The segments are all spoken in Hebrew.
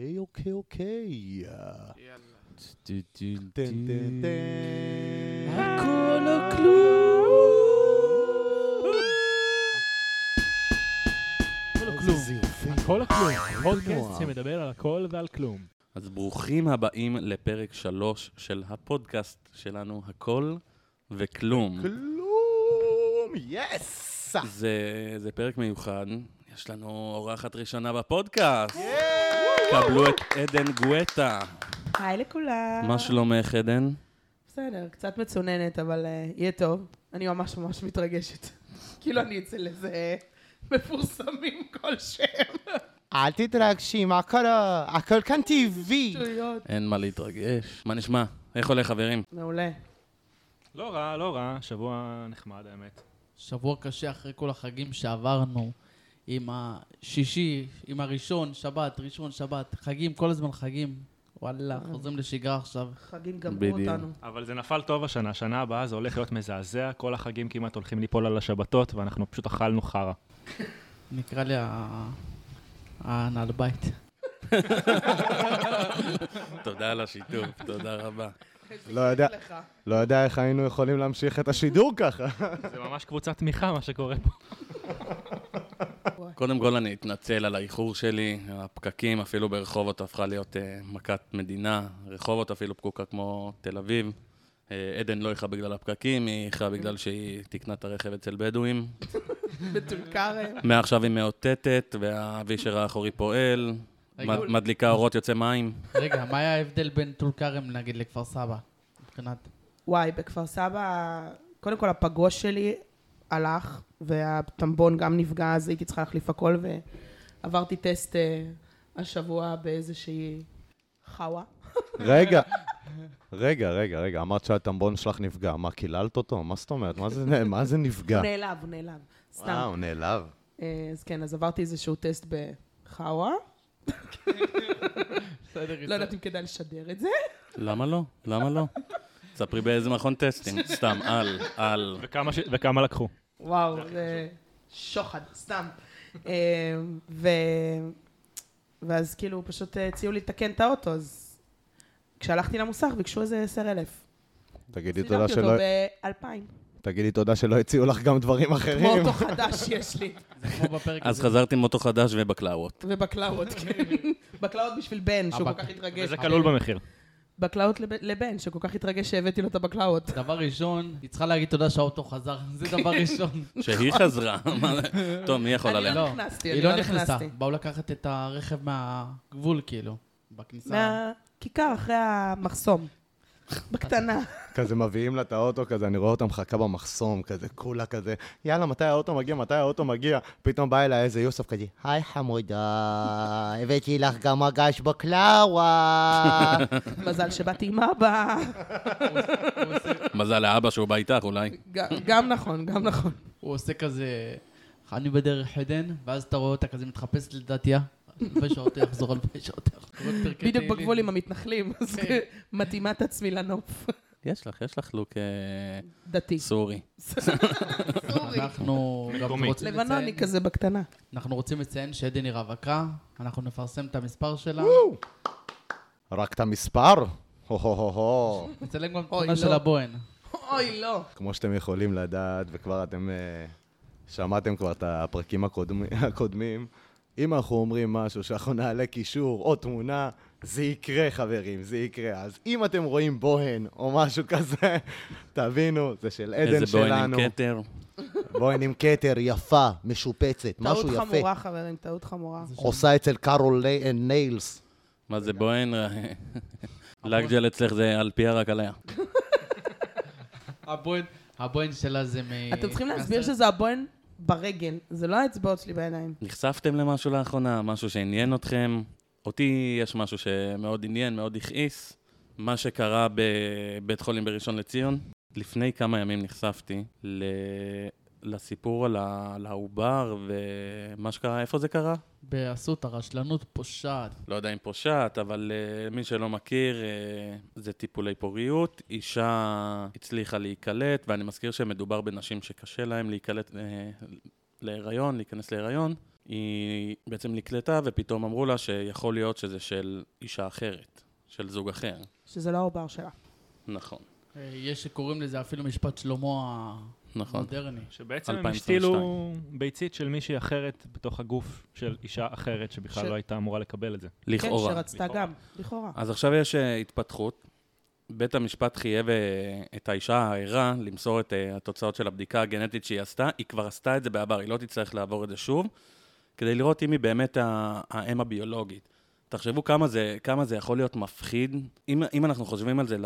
אוקיי, אוקיי, אוקיי. יאללה. הכל או כלום. הכל או כלום. כלום. פודקאסט. שמדבר על הכל ועל כלום. אז ברוכים הבאים לפרק שלוש של הפודקאסט שלנו, הכל וכלום. כלום, יס! זה, זה פרק מיוחד, יש לנו אורחת ראשונה בפודקאסט. קבלו את עדן גואטה. היי לכולם. מה שלומך, עדן? בסדר, קצת מצוננת, אבל אה, יהיה טוב. אני ממש ממש מתרגשת. כאילו אני אצל איזה מפורסמים כלשהם. אל תתרגשי, מה קרה? הכל כאן טבעי. שטויות. אין מה להתרגש. מה נשמע? איך הולך, חברים? מעולה. לא רע, לא רע, שבוע נחמד האמת. שבוע קשה אחרי כל החגים שעברנו, עם השישי, עם הראשון, שבת, ראשון, שבת, חגים, כל הזמן חגים. וואלה, חוזרים לשגרה עכשיו. חגים גמרו. אותנו. אבל זה נפל טוב השנה, שנה הבאה זה הולך להיות מזעזע, כל החגים כמעט הולכים ליפול על השבתות, ואנחנו פשוט אכלנו חרא. נקרא לי הנעל בית. תודה על השיתוף, תודה רבה. לא יודע. לא יודע איך היינו יכולים להמשיך את השידור ככה. זה ממש קבוצת תמיכה, מה שקורה פה. קודם כל אני אתנצל על האיחור שלי, הפקקים אפילו ברחובות הפכה להיות אה, מכת מדינה, רחובות אפילו פקוקה כמו תל אביב. אה, עדן לא איחרה בגלל הפקקים, היא איחרה בגלל שהיא תיקנה את הרכב אצל בדואים. בטול כרם. מעכשיו היא מאותתת, והאבישר האחורי פועל, מדליקה אורות יוצא מים. רגע, מה היה ההבדל בין טול כרם, נגיד, לכפר סבא? מבחינת... וואי, בכפר סבא, קודם כל הפגוש שלי הלך, והטמבון גם נפגע, אז הייתי צריכה להחליף הכל, ועברתי טסט אה, השבוע באיזושהי חאווה. רגע, רגע, רגע, רגע, אמרת שהטמבון שלך נפגע. מה, קיללת אותו? מה זאת אומרת? מה זה- מה זה נפגע? הוא נעלב, הוא נעלב. סתם. וואו, הוא נעלב. אה, אז כן, אז עברתי איזשהו טסט בחאווה. לא יודעת אם כדאי לשדר את זה. למה לא? למה לא? ספרי באיזה מכון טסטים, סתם, על, על. וכמה ש- וכמה לקחו? וואו, זה שוחד, סתם. אה, ו... ואז כאילו פשוט אה, הציעו לי לתקן את האוטו, אז כשהלכתי למוסך ביקשו איזה עשר אלף. תגידי תודה שלא... אותו באלפיים. תגידי תודה שלא הציעו לך גם דברים כמו אחרים. אוטו חדש יש לי. זה כמו בפרק אז. חזרתי עם אוטו חדש ובקלאוות. ובקלאות, כן. בקלאות בשביל בן, שהוא כל כך התרגש. וזה כלול במחיר. בקלאות לב- לבן, שכל כך התרגש שהבאתי לו את הבקלאות. דבר ראשון, היא צריכה להגיד תודה שהאוטו חזר, זה דבר ראשון. שהיא חזרה. מה זה? טוב, מי יכול אני עליה? לא לא, נכנסתי, היא אני לא לא נכנסה. נכנסתי. באו לקחת את הרכב מהגבול, כאילו, בכניסה. מהכיכר אחרי המחסום. בקטנה. כזה מביאים לה את האוטו כזה, אני רואה אותה מחכה במחסום, כזה כולה כזה, יאללה, מתי האוטו מגיע, מתי האוטו מגיע? פתאום בא אליי איזה יוסף כזה, היי חמודה, הבאתי לך גם מגש בקלאווה. מזל שבאתי עם אבא. מזל לאבא שהוא בא איתך, אולי. גם נכון, גם נכון. הוא עושה כזה, אני בדרך עדן, ואז אתה רואה אותה כזה מתחפשת לדתיה. אלפי שעות יחזור, אלפי שעות יחזור. פרקי בדיוק. בגבול עם המתנחלים, אז כן. מתאימה את עצמי לנוף. יש לך, יש לך לוק אה, דתי. סורי. אנחנו גם. רוצים לבנוני לציין, כזה בקטנה. אנחנו רוצים לציין שעדן היא רווקה, אנחנו נפרסם את המספר שלה, רק את המספר? הו-הו-הו-הו. נצלם גם תמונה של לא. הבוהן. אוי, לא. כמו שאתם יכולים לדעת, וכבר אתם אה, שמעתם כבר את הפרקים הקודמי- הקודמים, אם אנחנו אומרים משהו שאנחנו נעלה קישור או תמונה, זה יקרה, חברים, זה יקרה. אז אם אתם רואים בוהן או משהו כזה, תבינו, זה של עדן איזה בוהן עם שלנו. כתר. בוהן עם כתר יפה, משופצת, טעות משהו יפה. חמורה, חברים, טעות חמורה. עושה אצל קארול אה, ניילס. מה זה בוהן? לג'ל אצלך זה על פיה רק עליה. הבוהן, שלה זה מ... אתם צריכים להסביר שזה הבוהן ברגל, זה לא האצבעות שלי בעיניים. נחשפתם למשהו לאחרונה? משהו שעניין אתכם? אותי יש משהו שמאוד עניין, מאוד הכעיס. מה שקרה בבית חולים בראשון לציון. לפני כמה ימים נחשפתי ל... לסיפור על ה- על העובר ומה שקרה, איפה זה קרה? באסותא, רשלנות פושעת. לא יודע אם פושעת, אבל uh, מי שלא מכיר, uh, זה טיפולי פוריות. אישה הצליחה להיקלט, ואני מזכיר שמדובר בנשים שקשה להן להיקלט uh, להיריון, להיכנס להיריון. היא בעצם נקלטה ופתאום אמרו לה שיכול להיות שזה של אישה אחרת, של זוג אחר. שזה לא העובר שלה. נכון, יש שקוראים לזה אפילו משפט שלמה נכון. המודרני. שבעצם הם 2022. השתילו ביצית של מישהי אחרת בתוך הגוף של אישה אחרת שבכלל ש- לא הייתה אמורה לקבל את זה. לכאורה. כן, שרצתה לכאורה. גם, לכאורה. אז עכשיו יש אה, התפתחות. בית המשפט חייב אה, את האישה הערה למסור את אה, התוצאות של הבדיקה הגנטית שהיא עשתה. היא כבר עשתה את זה בעבר, היא לא תצטרך לעבור את זה שוב, כדי לראות אם היא באמת האם הביולוגית. תחשבו כמה זה, כמה זה יכול להיות מפחיד. אם, אם אנחנו חושבים על זה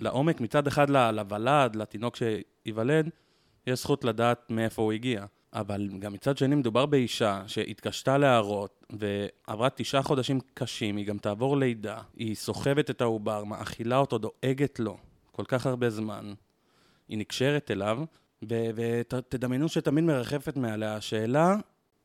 לעומק, מצד אחד ל- לוולד, לתינוק שייוולד, יש זכות לדעת מאיפה הוא הגיע. אבל גם מצד שני מדובר באישה שהתקשתה להרות ועברה תשעה חודשים קשים, היא גם תעבור לידה, היא סוחבת את העובר, מאכילה אותו, דואגת לו כל כך הרבה זמן, היא נקשרת אליו, ותדמיינו שתמיד מרחפת מעליה השאלה,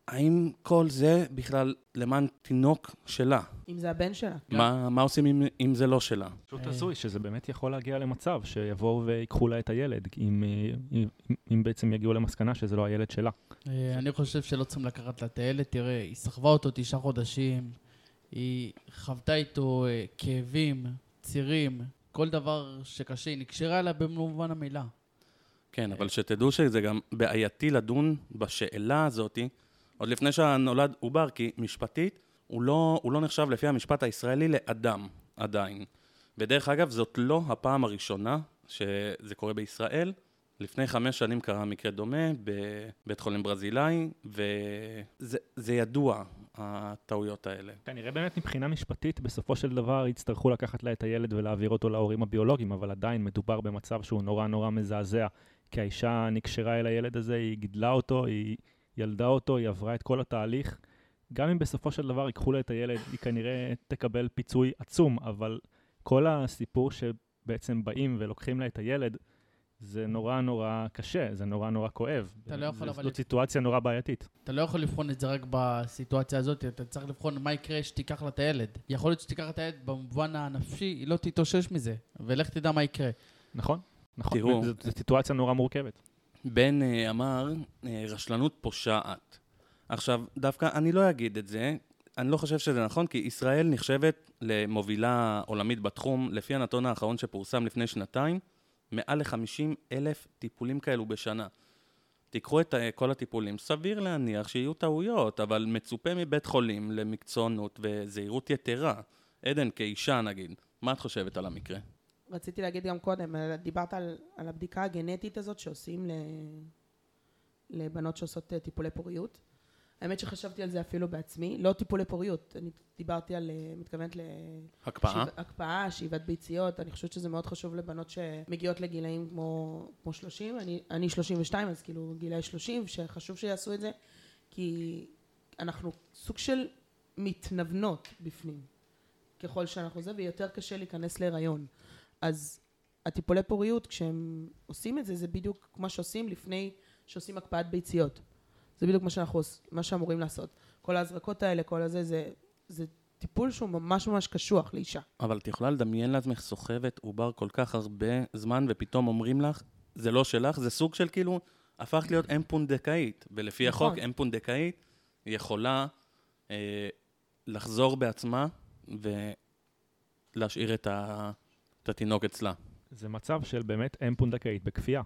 האם כל זה בכלל למען תינוק שלה? אם זה הבן שלה. מה, מה עושים אם, אם זה לא שלה? פשוט אה. הזוי שזה באמת יכול להגיע למצב שיבואו ויקחו לה את הילד, אם, אה, אם, אם בעצם יגיעו למסקנה שזה לא הילד שלה. אה, אני חושב שלא צריכים לקחת לה את הילד. תראה, היא סחבה אותו תשעה חודשים, היא חוותה איתו אה, כאבים, צירים, כל דבר שקשה, היא נקשרה אליה במובן המילה. כן, אבל שתדעו שזה גם בעייתי לדון בשאלה הזאתי, עוד לפני שנולד עובר, כי משפטית הוא לא, הוא לא נחשב לפי המשפט הישראלי לאדם עדיין. ודרך אגב, זאת לא הפעם הראשונה שזה קורה בישראל. לפני חמש שנים קרה מקרה דומה בבית חולים ברזילאי, וזה זה ידוע, הטעויות האלה. כנראה באמת מבחינה משפטית, בסופו של דבר יצטרכו לקחת לה את הילד ולהעביר אותו להורים הביולוגיים, אבל עדיין מדובר במצב שהוא נורא נורא מזעזע, כי האישה נקשרה אל הילד הזה, היא גידלה אותו, היא ילדה אותו, היא עברה את כל התהליך. גם אם בסופו של דבר ייקחו לה את הילד, היא כנראה תקבל פיצוי עצום, אבל כל הסיפור שבעצם באים ולוקחים לה את הילד, זה נורא נורא קשה, זה נורא נורא כואב. אתה לא יכול אבל- זאת סיטואציה נורא בעייתית. אתה לא יכול לבחון את זה רק בסיטואציה הזאת, אתה צריך לבחון מה יקרה שתיקח לה את הילד. יכול להיות שתיקח את הילד במובן הנפשי, היא לא תתאושש מזה, ולך תדע מה יקרה. נכון? נכון. תראו. זו זו סיטואציה נורא מורכבת. בן אה, אמר, אה, רשלנות פושעת. עכשיו, דווקא אני לא אגיד את זה, אני לא חושב שזה נכון, כי ישראל נחשבת למובילה עולמית בתחום, לפי הנתון האחרון שפורסם לפני שנתיים, מעל ל-50 אלף טיפולים כאלו בשנה. תיקחו את אה, כל הטיפולים, סביר להניח שיהיו טעויות, אבל מצופה מבית חולים למקצוענות וזהירות יתרה. עדן, כאישה נגיד, מה את חושבת על המקרה? רציתי להגיד גם קודם, דיברת על, על הבדיקה הגנטית הזאת שעושים ל, לבנות שעושות אה, טיפולי פוריות. האמת שחשבתי על זה אפילו בעצמי, לא טיפולי פוריות, אני דיברתי על, אה, מתכוונת הקפאה? להקפאה, הקפאה, שאיבת ביציות, אני חושבת שזה מאוד חשוב לבנות שמגיעות לגילאים כמו, כמו 30, אני, אני 32, אז כאילו גילאי 30, שחשוב שיעשו את זה, כי אנחנו סוג של מתנוונות בפנים, ככל שאנחנו זה, ויותר קשה להיכנס להיריון. אז הטיפולי פוריות, כשהם עושים את זה, זה בדיוק מה שעושים לפני שעושים הקפאת ביציות. זה בדיוק מה שאנחנו עוש- מה שאמורים לעשות. כל ההזרקות האלה, כל הזה, זה, זה טיפול שהוא ממש ממש קשוח לאישה. אבל את יכולה לדמיין לעצמך סוחבת עובר כל כך הרבה זמן, ופתאום אומרים לך, זה לא שלך, זה סוג של כאילו, הפכת להיות אם פונדקאית. ולפי נכון. החוק, אם פונדקאית יכולה אה, לחזור בעצמה ולהשאיר את, ה, את התינוק אצלה. זה מצב של באמת אם פונדקאית בכפייה,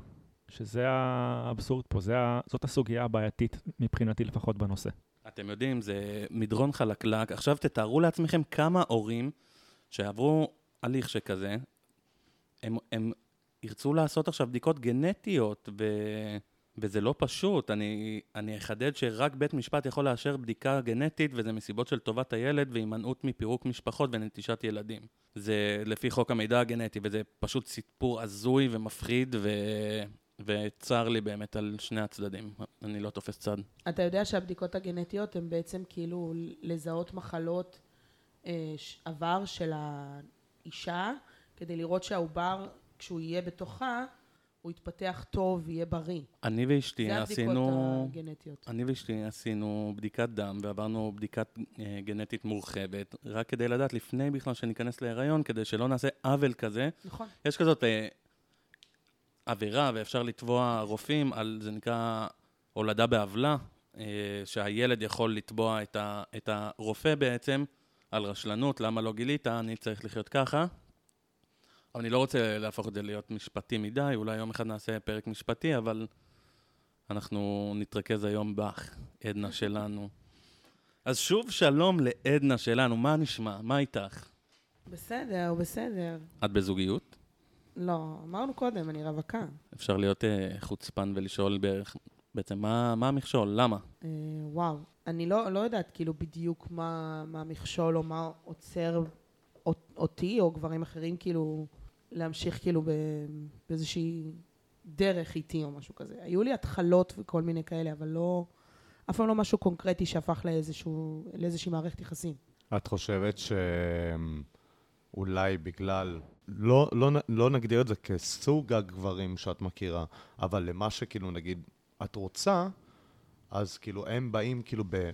שזה האבסורד פה, זה ה... זאת הסוגיה הבעייתית מבחינתי לפחות בנושא. אתם יודעים, זה מדרון חלקלק. עכשיו תתארו לעצמכם כמה הורים שעברו הליך שכזה, הם, הם ירצו לעשות עכשיו בדיקות גנטיות, ו... וזה לא פשוט. אני, אני אחדד שרק בית משפט יכול לאשר בדיקה גנטית, וזה מסיבות של טובת הילד והימנעות מפירוק משפחות ונטישת ילדים. זה לפי חוק המידע הגנטי, וזה פשוט סיפור הזוי ומפחיד, ו... וצר לי באמת על שני הצדדים. אני לא תופס צד. אתה יודע שהבדיקות הגנטיות הן בעצם כאילו לזהות מחלות אה, עבר של האישה, כדי לראות שהעובר, כשהוא יהיה בתוכה, הוא יתפתח טוב ויהיה בריא. אני ואשתי זה הבדיקות עשינו... הגנטיות. אני ואשתי עשינו בדיקת דם ועברנו בדיקת אה, גנטית מורחבת, רק כדי לדעת לפני בכלל שניכנס להיריון, כדי שלא נעשה עוול כזה. נכון. יש כזאת אה, עבירה, ואפשר לתבוע רופאים על, זה נקרא הולדה בעוולה, אה, שהילד יכול לתבוע את, ה, את הרופא בעצם על רשלנות, למה לא גילית, אני צריך לחיות ככה. אבל אני לא רוצה להפוך את זה להיות משפטי מדי, אולי יום אחד נעשה פרק משפטי, אבל אנחנו נתרכז היום בך, עדנה שלנו. אז שוב שלום לעדנה שלנו, מה נשמע? מה איתך? בסדר, בסדר. את בזוגיות? לא, אמרנו קודם, אני רווקה. אפשר להיות אה, חוצפן ולשאול בערך, בעצם מה, מה המכשול? למה? אה, וואו, אני לא, לא יודעת כאילו בדיוק מה, מה המכשול או מה עוצר אות- אותי או גברים אחרים כאילו להמשיך כאילו באיזושהי דרך איתי או משהו כזה. היו לי התחלות וכל מיני כאלה, אבל לא, אף פעם לא משהו קונקרטי שהפך לאיזשהו, לאיזושהי מערכת יחסים. את חושבת שאולי בגלל, לא, לא, לא נגדיר את זה כסוג הגברים שאת מכירה, אבל למה שכאילו נגיד את רוצה, אז כאילו הם באים כאילו ב...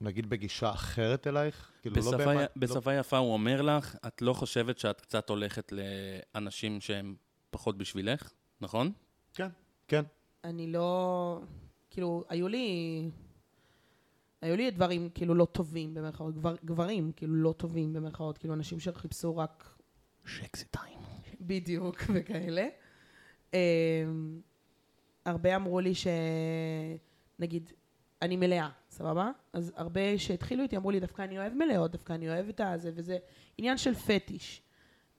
נגיד בגישה אחרת אלייך? כאילו בשפה, לא באמת... בשפה יפה הוא אומר לך, את לא חושבת שאת קצת הולכת לאנשים שהם פחות בשבילך, נכון? לא... כן, כן. אני לא... כאילו, היו לי... היו לי דברים כאילו לא טובים במרכאות, גבר, גברים כאילו לא טובים במרכאות, כאילו אנשים שחיפשו רק שקסי טיים. בדיוק וכאלה. Um, הרבה אמרו לי שנגיד, אני מלאה, סבבה? אז הרבה שהתחילו איתי אמרו לי, דווקא אני אוהב מלאות, דווקא אני אוהב את הזה, וזה עניין של פטיש.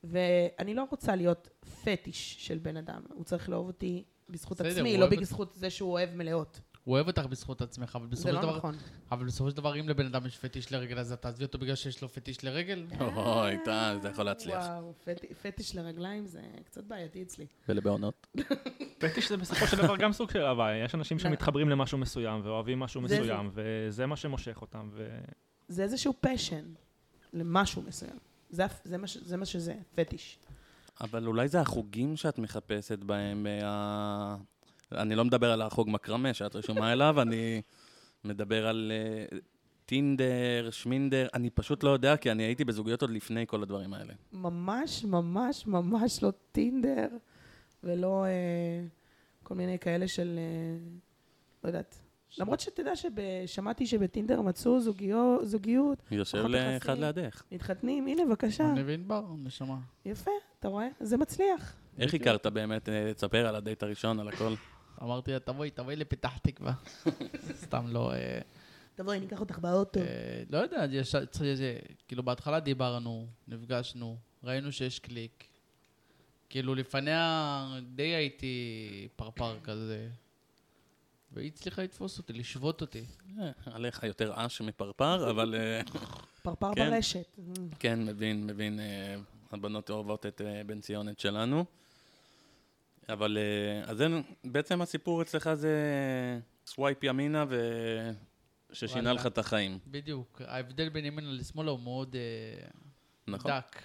ואני לא רוצה להיות פטיש של בן אדם, הוא צריך לאהוב אותי בזכות בסדר, עצמי, לא את- בזכות זה שהוא אוהב מלאות. הוא אוהב אותך בזכות עצמך, אבל זה בסופו של לא דבר... נכון. אבל בסופו של דבר, אם לבן אדם יש פטיש לרגל, אז אתה תעזבי אותו בגלל שיש לו פטיש לרגל? אוי, טל, זה יכול להצליח. וואו, פט- פטיש לרגליים זה קצת בעייתי אצלי. ולבעונות. פטיש זה בסופו של דבר גם סוג של אהבה. יש אנשים לא. שמתחברים למשהו מסוים ואוהבים משהו זה- מסוים, וזה מה שמושך אותם. זה איזשהו פשן למשהו מסוים. זה, זה, מה, זה שזה, פטיש. אבל אולי זה החוגים שאת מחפשת בהם. אני לא מדבר על החוג מקרמה שאת רשומה אליו, אני מדבר על אה, טינדר, שמינדר, אני פשוט לא יודע, כי אני הייתי בזוגיות עוד לפני כל הדברים האלה. ממש, ממש, ממש לא טינדר, ולא אה, כל מיני כאלה של... אה, לא יודעת. למרות שתדע ששמעתי שבטינדר מצאו זוגיות, זוגיות, יושב לאחד. לידך. מתחתנים, הנה בבקשה. אני מבין בר, נשמה. יפה, אתה רואה? זה מצליח. איך הכרת באמת? תספר על הדייט הראשון, על הכל. אמרתי לה, תבואי, תבואי לפתח תקווה. סתם לא... אה, תבואי, ניקח אותך באוטו. אה, לא יודע, יש, כאילו בהתחלה דיברנו, נפגשנו, ראינו שיש קליק. כאילו לפניה די הייתי פרפר כזה. והיא הצליחה לתפוס אותי, לשבות אותי. אה, עליך יותר אש מפרפר, אבל פרפר כן. ברשת. כן, מבין, מבין. הבנות אוהבות את בן ציונת שלנו. אבל אה, אז אין, בעצם הסיפור אצלך זה swipe ימינה וששינה וואלה. לך את החיים, בדיוק. ההבדל בין ימינה לשמאלה הוא מאוד אה, נכון? דק.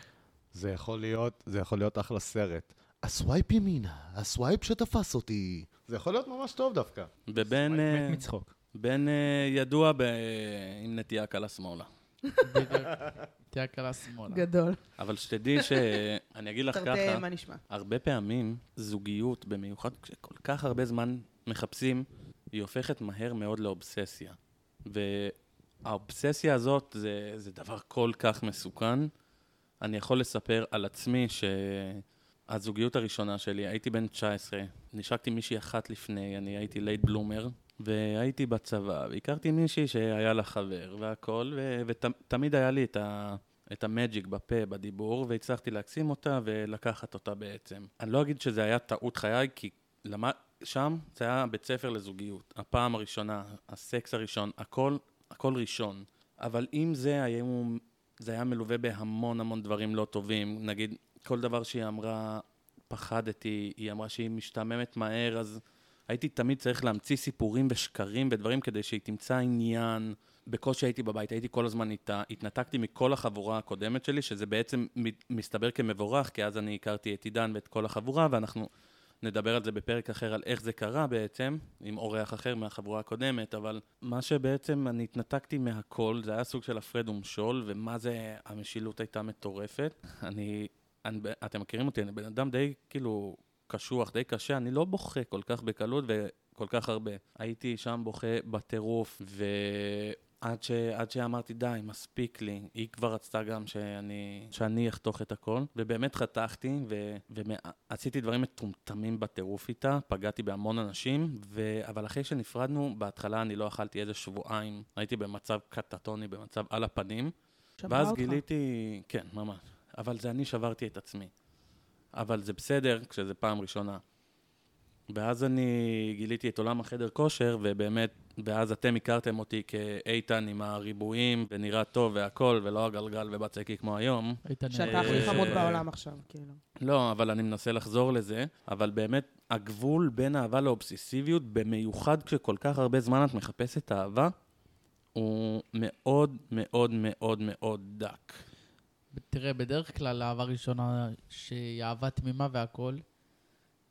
זה יכול להיות, זה יכול להיות אחלה סרט. הסווייפ ימינה, הסווייפ שתפס אותי. זה יכול להיות ממש טוב דווקא. ובן אה, מת מצחוק. בן ידוע ב... עם נטייה קלה שמאלה. תהיה קלה שמאלה. גדול. אבל שתדעי ש... אני אגיד לך ככה, מה נשמע? הרבה פעמים זוגיות, במיוחד כשכל כך הרבה זמן מחפשים, היא הופכת מהר מאוד לאובססיה. והאובססיה הזאת זה, זה דבר כל כך מסוכן. אני יכול לספר על עצמי שהזוגיות הראשונה שלי, הייתי בן 19, נשקתי מישהי אחת לפני, אני הייתי late bloomer, והייתי בצבא, והכרתי מישהי שהיה לה חבר והכל, ותמיד היה לי את ה... את ה magic בפה, בדיבור, והצלחתי להקסים אותה ולקחת אותה בעצם. אני לא אגיד שזה היה טעות חיי, כי למד... שם זה היה בית ספר לזוגיות. הפעם הראשונה, הסקס הראשון, הכל, הכל ראשון. אבל אם זה היה, זה היה מלווה בהמון המון דברים לא טובים, נגיד, כל דבר שהיא אמרה, פחדתי, היא אמרה שהיא משתעממת מהר, אז הייתי תמיד צריך להמציא סיפורים ושקרים ודברים כדי שהיא תמצא עניין. בקושי הייתי בבית, הייתי כל הזמן איתה, התנתקתי מכל החבורה הקודמת שלי, שזה בעצם מסתבר כמבורך, כי אז אני הכרתי את עידן ואת כל החבורה, ואנחנו נדבר על זה בפרק אחר, על איך זה קרה בעצם, עם אורח אחר מהחבורה הקודמת, אבל מה שבעצם אני התנתקתי מהכל, זה היה סוג של הפרד ומשול, ומה זה, המשילות הייתה מטורפת. אני, אני, אתם מכירים אותי, אני בן אדם די כאילו קשוח, די קשה, אני לא בוכה כל כך בקלות, כל כך הרבה. הייתי שם בוכה בטירוף, ועד ש... עד שאמרתי, די, מספיק לי. היא כבר רצתה גם שאני, שאני אחתוך את הכל, ובאמת חתכתי, ו... ועשיתי דברים מטומטמים בטירוף איתה, פגעתי בהמון אנשים, ו... אבל אחרי שנפרדנו, בהתחלה אני לא אכלתי איזה שבועיים, הייתי במצב קטטוני, במצב על הפנים. שברה ואז אותך. גיליתי, כן, ממש. אבל זה אני שברתי את עצמי. אבל זה בסדר כשזה פעם ראשונה. ואז אני גיליתי את עולם החדר כושר, ובאמת, ואז אתם הכרתם אותי כאיתן עם הריבועים, ונראה טוב והכל, ולא הגלגל ובצקי כמו היום. איתן, שאתה הכי אה, חמוד בעולם עכשיו, כאילו. לא, אבל אני מנסה לחזור לזה. אבל באמת, הגבול בין אהבה לאובססיביות, במיוחד כשכל כך הרבה זמן את מחפשת אהבה, הוא מאוד מאוד מאוד מאוד דק. תראה, בדרך כלל אהבה ראשונה שהיא אהבה תמימה והכול,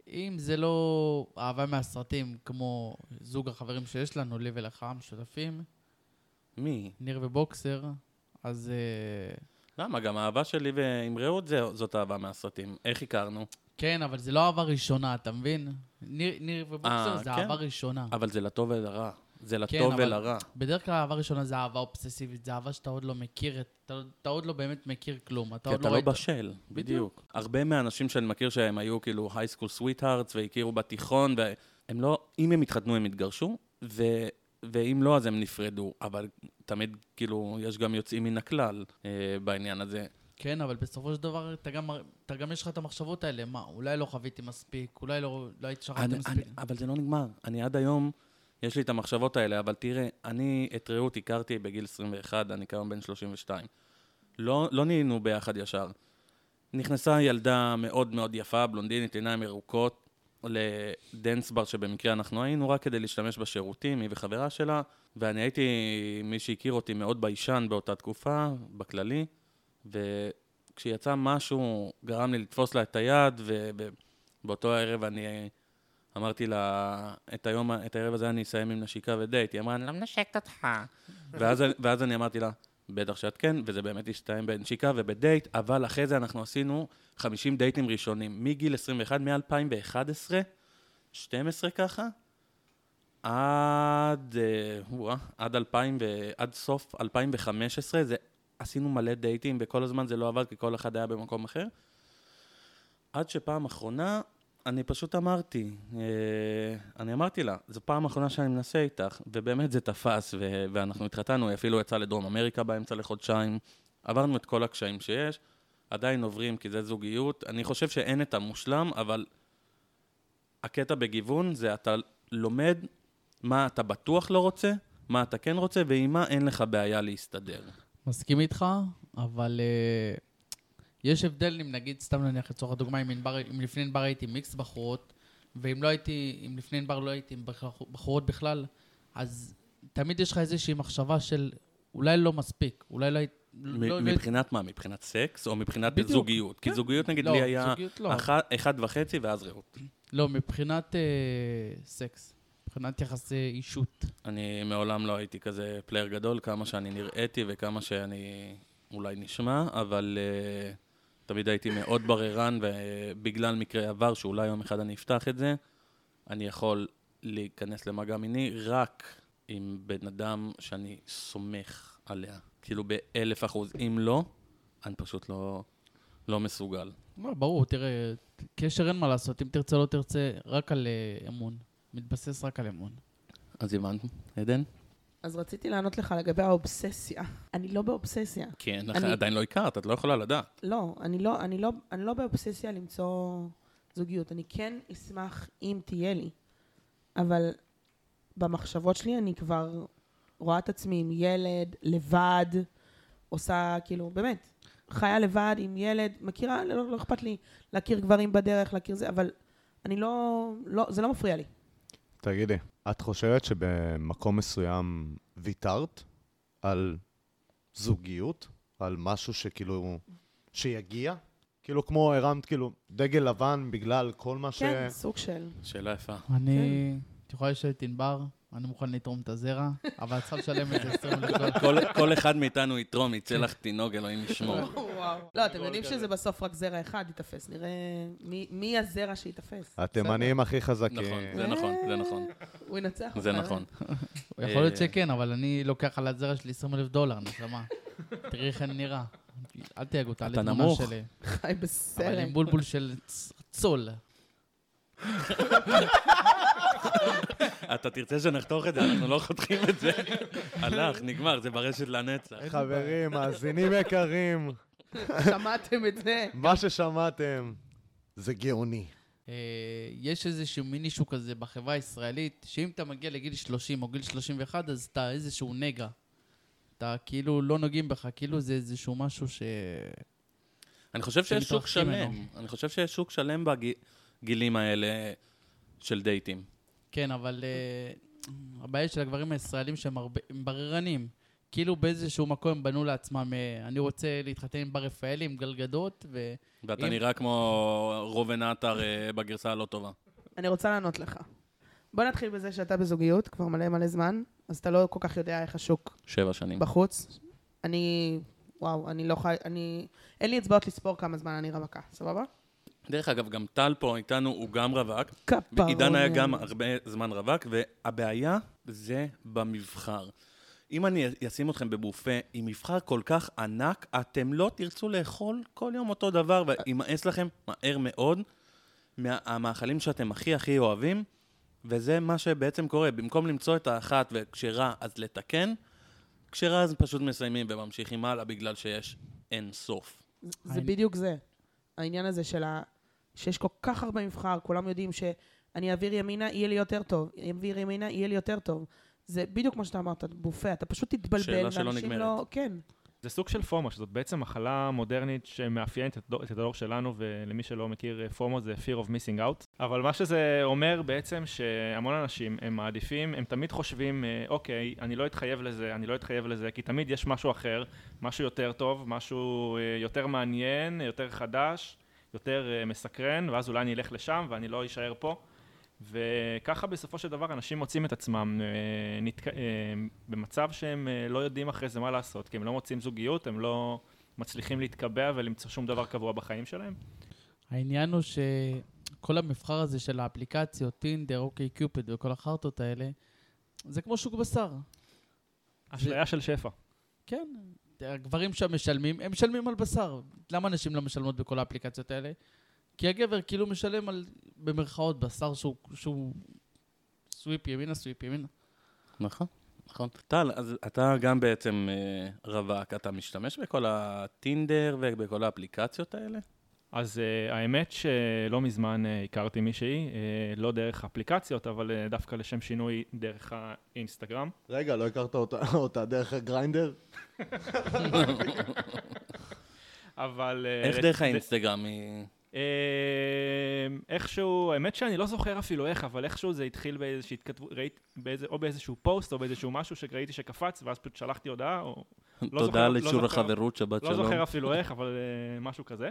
אם זה לא אהבה מהסרטים, כמו זוג החברים שיש לנו, לי ולך, משותפים, מי? ניר ובוקסר, אז אה, למה? גם האהבה שלי ועם רעות זה, זאת אהבה מהסרטים. איך הכרנו? כן, אבל זה לא אהבה ראשונה, אתה מבין? ניר, ניר ובוקסר אה, זה כן? אהבה ראשונה. אבל זה לטוב ולרע. זה כן, לטוב אבל- ולרע. בדרך כלל אהבה ראשונה זה אהבה אובססיבית, זה אהבה שאתה עוד לא מכיר, את- אתה, אתה עוד לא באמת מכיר כלום. אתה כי אתה לא ראית- בשל, בדיוק. הרבה מהאנשים שאני מכיר שהם היו כאילו הייסקול סוויט-הארטס והכירו בתיכון, והם לא, אם הם התחתנו הם התגרשו, ו... ואם לא, אז הם נפרדו. אבל תמיד, כאילו, יש גם יוצאים מן הכלל אה, בעניין הזה. כן, אבל בסופו של דבר, אתה גם, אתה גם יש לך את המחשבות האלה, מה, אולי לא חוויתי מספיק, אולי לא, לא אני, מספיק. אני, אבל זה לא נגמר. אני עד היום, יש לי את המחשבות האלה, אבל תראה, אני את רעות הכרתי בגיל 21, אני כיום בן 32. לא, לא נהיינו ביחד ישר. נכנסה ילדה מאוד מאוד יפה, בלונדינית, עיניים ירוקות, לדנס בר שבמקרה אנחנו היינו, רק כדי להשתמש בשירותים, היא וחברה שלה, ואני הייתי, מי שהכיר אותי מאוד ביישן באותה תקופה, בכללי, וכשיצא משהו, גרם לי לתפוס לה את היד, ובאותו הערב אני אמרתי לה, את היום, את הערב הזה אני אסיים עם נשיקה ודייט. היא אמרה, אני לא מנשקת אותך. ואז, ואז אני אמרתי לה, בטח שאת כן, וזה באמת הסתיים בנשיקה ובדייט, אבל אחרי זה אנחנו עשינו 50 דייטים ראשונים, מגיל 21, מ-2011, 12 ככה, עד, אה, וואה, עד, 2000 ו, עד סוף 2015, זה, עשינו מלא דייטים, וכל הזמן זה לא עבד, כי כל אחד היה במקום אחר. עד שפעם אחרונה, אני פשוט אמרתי, אה, אני אמרתי לה, זו פעם אחרונה שאני מנסה איתך, ובאמת זה תפס, ו- ואנחנו התחתנו, היא אפילו יצאה לדרום אמריקה באמצע לחודשיים, עברנו את כל הקשיים שיש, עדיין עוברים כי זה זוגיות. אני חושב שאין את המושלם, אבל הקטע בגיוון זה אתה לומד מה אתה בטוח לא רוצה, מה אתה כן רוצה, ועם מה אין לך בעיה להסתדר. מסכים איתך, אבל uh, יש הבדל אם נגיד, סתם נניח לצורך הדוגמה, אם, ענבר, אם לפני ענבר הייתי מיקס בחורות, ואם לא הייתי, אם לפני ענבר לא הייתי עם בחור- בחורות בכלל, אז תמיד יש לך איזושהי מחשבה של אולי לא מספיק, אולי לא... היית- מ- לא, לא, מבחינת מה? מבחינת סקס או מבחינת בדיוק. זוגיות? כי כן. זוגיות נגיד לא, לי היה זוגיות לא. אחת- אחד וחצי ואז רעות. לא, מבחינת uh, סקס, מבחינת יחסי אישות. אני מעולם לא הייתי כזה player גדול, כמה שאני נראיתי וכמה שאני אולי נשמע, אבל אה, תמיד הייתי מאוד בררן, ובגלל מקרה עבר, שאולי יום אחד אני אפתח את זה, אני יכול להיכנס למגע מיני רק עם בן אדם שאני סומך עליה. כאילו באלף אחוז. אם לא, אני פשוט לא, לא מסוגל. לא, ברור, תראה, קשר אין מה לעשות, אם תרצה לא תרצה, רק על אה, אמון. מתבסס רק על אמון. אז הבנת, עדן? אז רציתי לענות לך לגבי האובססיה. אני לא באובססיה. כן, אני- עדיין לא הכרת, את לא יכולה לדעת. לא, אני לא, אני לא, אני לא באובססיה למצוא זוגיות. אני כן אשמח אם תהיה לי, אבל במחשבות שלי אני כבר רואה את עצמי עם ילד, לבד, עושה, כאילו, באמת, חיה לבד עם ילד, מכירה, לא, לא אכפת לי להכיר גברים בדרך, להכיר זה, אבל אני לא, לא, זה לא מפריע לי. תגידי, את חושבת שבמקום מסוים ויתרת על זוגיות? על משהו שכאילו, שיגיע? כאילו כמו הרמת כאילו דגל לבן בגלל כל מה ש... כן, סוג של. שאלה יפה. אני, את יכולה לשאול את ענבר, אני מוכן לתרום את הזרע, אבל צריך לשלם את זה 20 אלף דולר. כל, כל אחד מאיתנו יתרום, יצא לך תינוק, אלוהים ישמור. לא, אתם יודעים שזה בסוף רק זרע אחד ייתפס. נראה מי- מי הזרע שייתפס. התימנים הכי חזקים. נכון, זה נכון, זה נכון. הוא ינצח אותך. זה נכון. יכול להיות אה, שכן, אבל אני לוקח על הזרע שלי 20 אלף דולר, נשמה. תראי איך אני נראה. אל תייגו, תעלה אתה נמוך. חי אבל בסרט. עם בולבול של צול. אתה תרצה שנחתוך את זה, אנחנו לא חותכים את זה. הלך, נגמר, זה ברשת לנצח. חברים, מאזינים יקרים, שמעתם את זה? מה ששמעתם זה גאוני. אה, יש איזשהו מיני שוק כזה בחברה הישראלית, שאם אתה מגיע לגיל 30 או גיל 31, אז אתה איזשהו נגע. אתה כאילו לא נוגעים בך, כאילו זה איזשהו משהו ש... אני חושב שיש שוק שלם. אני חושב שיש שוק שלם בגילים האלה של דייטים. כן, אבל uh, הבעיה של הגברים הישראלים שהם בררנים. כאילו באיזשהו מקום הם בנו לעצמם, uh, אני רוצה להתחתן עם בר רפאלי, עם גלגדות, ו... ואתה נראה כמו רובן עטר אה, בגרסה הלא טובה. אני רוצה לענות לך. בוא נתחיל בזה שאתה בזוגיות כבר מלא מלא זמן, אז אתה לא כל כך יודע איך השוק שבע שנים. בחוץ. אני, וואו, אני לא חי, אני, אין לי אצבעות לספור כמה זמן אני רווקה, סבבה? דרך אגב, גם טל פה איתנו, הוא גם רווק. כפרה. עידן היה גם הרבה זמן רווק, והבעיה זה במבחר. אם אני אשים אתכם בבופה עם מבחר כל כך ענק, אתם לא תרצו לאכול כל יום אותו דבר, וימאס לכם מהר מאוד מהמאכלים שאתם הכי הכי אוהבים, וזה מה שבעצם קורה. במקום למצוא את האחת וכשרע אז לתקן, כשרע אז פשוט מסיימים וממשיכים הלאה בגלל שיש אין סוף. זה בדיוק זה. העניין הזה של ה... שיש כל כך הרבה מבחר, כולם יודעים שאני אעביר ימינה, יהיה לי יותר טוב. אעביר ימינה, יהיה לי יותר טוב. זה בדיוק כמו שאתה אמרת, בופה, אתה פשוט תתבלבל, שאלה שלא ואנשים נגמרת. לא... כן. זה סוג של פומו, שזאת בעצם מחלה מודרנית שמאפיינת את הדור, את הדור שלנו, ולמי שלא מכיר אה, פומו זה fear of missing out. אבל מה שזה אומר בעצם שהמון אנשים, הם מעדיפים, הם תמיד חושבים, אה, אוקיי, אני לא אתחייב לזה, אני לא אתחייב לזה, כי תמיד יש משהו אחר, משהו יותר טוב, משהו אה, יותר מעניין, יותר חדש, יותר אה, מסקרן, ואז אולי אני אלך לשם ואני לא אשאר פה. וככה בסופו של דבר אנשים מוצאים את עצמם אה, נתק... אה, במצב שהם לא יודעים אחרי זה מה לעשות, כי הם לא מוצאים זוגיות, הם לא מצליחים להתקבע ולמצוא שום דבר קבוע בחיים שלהם. העניין הוא שכל המבחר הזה של האפליקציות, טינדר, אוקיי קיופיד וכל החרטות האלה, זה כמו שוק בשר. אשליה של שפע. כן, הגברים שם משלמים, הם משלמים על בשר. למה נשים לא משלמות בכל האפליקציות האלה? כי הגבר כאילו משלם על, במרכאות, בשר שהוא, שהוא סוויפ ימינה, סוויפ ימינה. נכון, נכון. טל, אז אתה גם בעצם אה, רווק, אתה משתמש בכל הטינדר ובכל האפליקציות האלה? אז uh, האמת שלא מזמן uh, הכרתי מישהי, uh, לא דרך אפליקציות, אבל uh, דווקא לשם שינוי דרך האינסטגרם. רגע, לא הכרת אותה, אותה דרך הגריינדר? אבל... uh, איך דרך האינסטגרם היא... איכשהו, האמת שאני לא זוכר אפילו איך, אבל איכשהו זה התחיל באיזושהי התכתבות, ראיתי, באיזה, או באיזשהו פוסט או באיזשהו משהו שראיתי שקפץ, ואז פשוט שלחתי הודעה, או לא תודה על לא אישור החברות, שבת לא שלום. זוכר אפילו איך, אבל משהו כזה.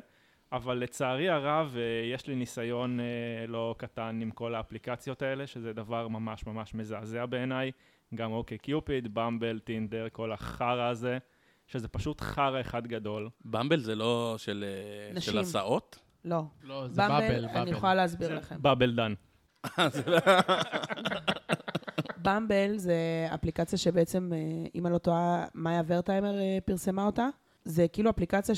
אבל לצערי הרב, uh, יש לי ניסיון uh, לא קטן עם כל האפליקציות האלה, שזה דבר ממש ממש מזעזע בעיניי. גם אוקיי קיופיד, במבל, טינדר, כל החרא הזה, שזה פשוט חרא אחד גדול. במבל זה לא של אה, נשים. של הסעות? לא. לא, זה באבל, במבל, באבל. אני יכולה להסביר לכם. באבל דן. במבל זה אפליקציה שבעצם, אה, אם אני לא טועה, מאיה ורטהיימר אה, פרסמה אותה. זה כאילו אפליקציה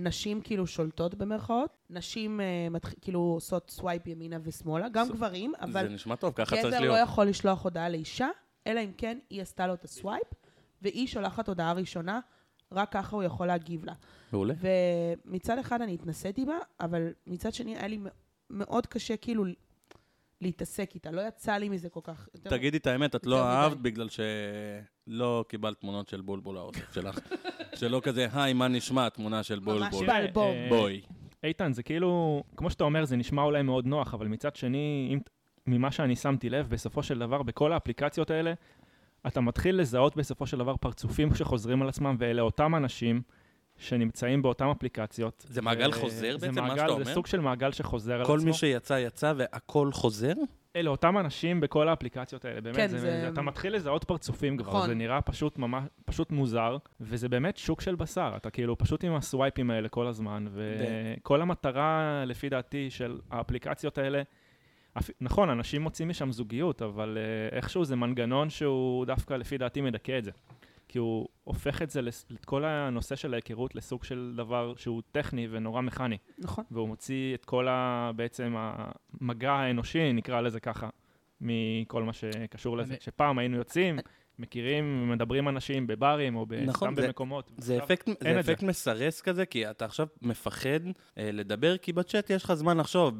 שהנשים כאילו שולטות במרכאות. נשים אה, מתח... כאילו עושות swipe ימינה ושמאלה, גם זה- גברים, זה אבל נשמע טוב, ככה צריך גבר להיות. לא יכול לשלוח הודעה לאישה, אלא אם כן היא עשתה לו את ה swipe, והיא שולחת הודעה ראשונה, רק ככה הוא יכול להגיב לה. מעולה. ומצד אחד אני התנסיתי בה, אבל מצד שני היה לי מאוד קשה כאילו להתעסק איתה. לא יצא לי מזה כל כך. תגידי את האמת, את לא. אהבת בגלל שלא קיבלת תמונות של בולבול האוסף שלך. שלא כזה, היי, מה נשמע, תמונה של ממש בולבול. באלבום. אה, בואי. איתן, זה כאילו, כמו שאתה אומר, זה נשמע אולי מאוד נוח, אבל מצד שני, אם, ממה שאני שמתי לב, בסופו של דבר, בכל האפליקציות האלה, אתה מתחיל לזהות בסופו של דבר פרצופים שחוזרים על עצמם, ואלה אותם אנשים שנמצאים באותן אפליקציות. זה מעגל ו- חוזר זה בעצם, מה שאתה זה אומר? סוג של מעגל שחוזר על כל עצמו. מי שיצא, יצא והכל חוזר? אלה אותם אנשים בכל האפליקציות האלה, באמת, כן, זה, זה-. אתה מתחיל לזהות פרצופים כבר, נכון. זה נראה פשוט ממש, פשוט מוזר, וזה באמת שוק של בשר, אתה כאילו פשוט עם הסווייפים האלה כל הזמן, וכל המטרה, לפי דעתי, של האפליקציות האלה, אפ... נכון, אנשים מוצאים משם זוגיות, אבל uh, איכשהו זה מנגנון שהוא דווקא, לפי דעתי, מדכא את זה. כי הוא הופך את זה, לס- את כל הנושא של ההיכרות לסוג של דבר שהוא טכני ונורא מכני. נכון. והוא מוציא את כל ה... בעצם המגע האנושי, נקרא לזה ככה, מכל מה שקשור לזה. אני- שפעם היינו יוצאים, מכירים, מדברים אנשים בברים, או ב- נכון, סתם זה- במקומות. זה אפקט, זה את זה. אפקט מסרס כזה, כי אתה עכשיו מפחד אה, לדבר, כי בצ'אט יש לך זמן לחשוב.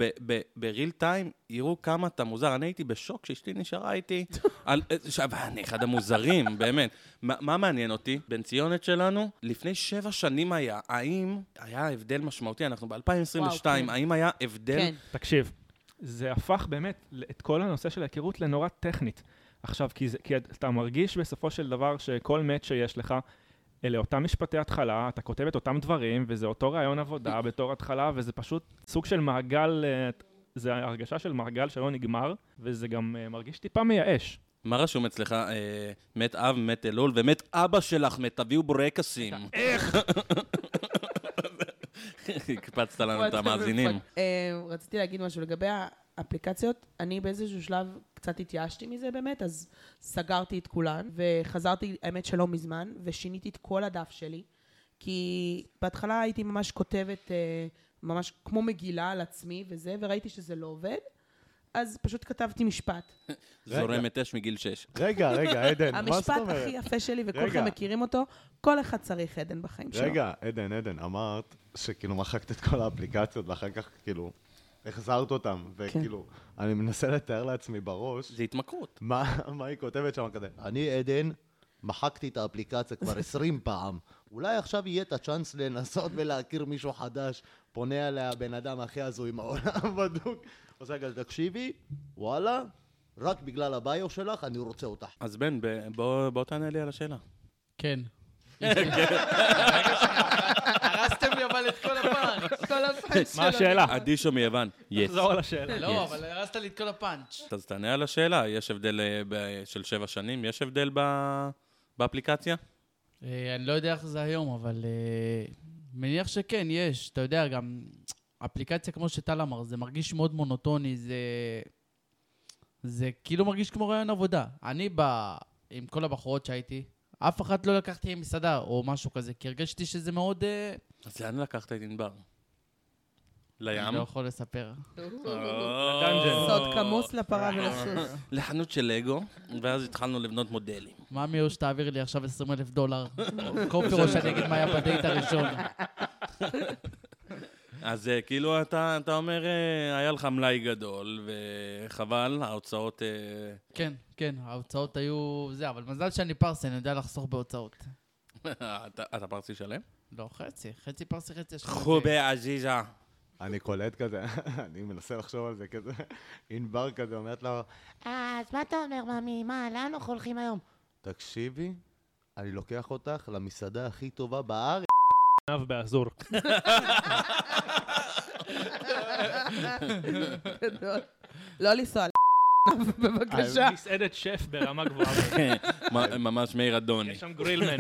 בריל טיים יראו כמה אתה מוזר. אני הייתי בשוק כשאשתי נשארה איתי. על, אה, עכשיו, אני אחד המוזרים, באמת. מה, מה מעניין אותי? בן ציונת שלנו, לפני שבע שנים היה, האם היה הבדל משמעותי, אנחנו ב-2022, וואו, כן. האם היה הבדל? כן. תקשיב, זה הפך באמת את כל הנושא של ההיכרות לנורא טכנית. עכשיו, כי, זה, כי אתה מרגיש בסופו של דבר שכל מאץ' שיש לך, אלה אותם משפטי התחלה, אתה כותב את אותם דברים, וזה אותו רעיון עבודה בתור התחלה, וזה פשוט סוג של מעגל, אה, זה הרגשה של מעגל שלא נגמר, וזה גם אה, מרגיש טיפה מייאש. מה רשום אצלך? אה, מת אב, מת אלול, ומת אבא שלך, מת תביאו בורקסים. איך? הקפצת לנו את המאזינים. אה, רציתי להגיד משהו לגבי האפליקציות. אני באיזשהו שלב קצת התייאשתי מזה באמת, אז סגרתי את כולן, וחזרתי, האמת שלא מזמן, ושיניתי את כל הדף שלי, כי בהתחלה הייתי ממש כותבת, אה, ממש כמו מגילה על עצמי וזה, וראיתי שזה לא עובד, אז פשוט כתבתי משפט. זורמת אש מגיל 6. רגע, רגע, עדן, מה זאת המשפט אומרת? הכי יפה שלי, וכולכם. מכירים אותו, כל אחד צריך עדן בחיים שלו. רגע, עדן, עדן, אמרת שכאילו מחקת את כל האפליקציות ואחר כך כאילו החזרת אותם, וכאילו, אני מנסה לתאר לעצמי בראש זה התמכרות. מה מה היא כותבת שם כזה. אני עדן, מחקתי את האפליקציה כבר 20 פעם. אולי עכשיו יהיה את הצ'אנס לנסות ולהכיר מישהו חדש. פונה אליה הבן אדם הכי הזוי מהעולם בדוק. עושה כזה, תקשיבי, וואלה, רק בגלל הביו שלך אני רוצה אותך. אז בן, בוא בוא תענה לי על השאלה. כן. הרסתם לי אבל את כל הפאנץ'. כל הפאנץ' מה השאלה? אדישו מיוון. יס. תחזור על השאלה. לא, אבל הרסת לי את כל הפאנץ'. אז תענה על השאלה, יש הבדל אה, ב- של שבע שנים? יש הבדל ב- באפליקציה? אה, אני לא יודע איך זה היום, אבל אה, מניח שכן, יש. אתה יודע, גם אפליקציה, כמו שטל אמר, זה מרגיש מאוד מונוטוני, זה... זה כאילו מרגיש כמו רעיון עבודה. אני ב... עם כל הבחורות שהייתי, אף אחת לא לקחתי עם מסעדה או משהו כזה, כי הרגשתי שזה מאוד... אז לאן לקחת את ענבר? לים? אני לא יכול לספר. סוד כמוס לפרה ולסוס. לחנות של לגו, ואז התחלנו לבנות מודלים. מאמי או שתעביר לי עכשיו 20 אלף דולר, או כופר או שאני אגיד מה היה בדייט הראשון. אז אה, כאילו אתה, אתה אומר, אה, היה לך מלאי גדול, וחבל, ההוצאות... אה, כן, כן, ההוצאות היו זה, אבל מזל שאני פרסי, אני יודע לחסוך בהוצאות. אתה, אתה פרסי שלם? לא, חצי, חצי פרסי, חצי אשכנזי. חובי עזיזה. אני קולט כזה, אני מנסה לחשוב על זה כזה, ענבר כזה אומרת לו, אה, אז מה אתה אומר, ממי? מה, לאן אנחנו הולכים היום? תקשיבי, אני לוקח אותך למסעדה הכי טובה בארץ. ענב באזור. לא לנסוע בבקשה. מסעדת שף ברמה גבוהה. מ- ממש מאיר אדוני. יש שם גרילמן.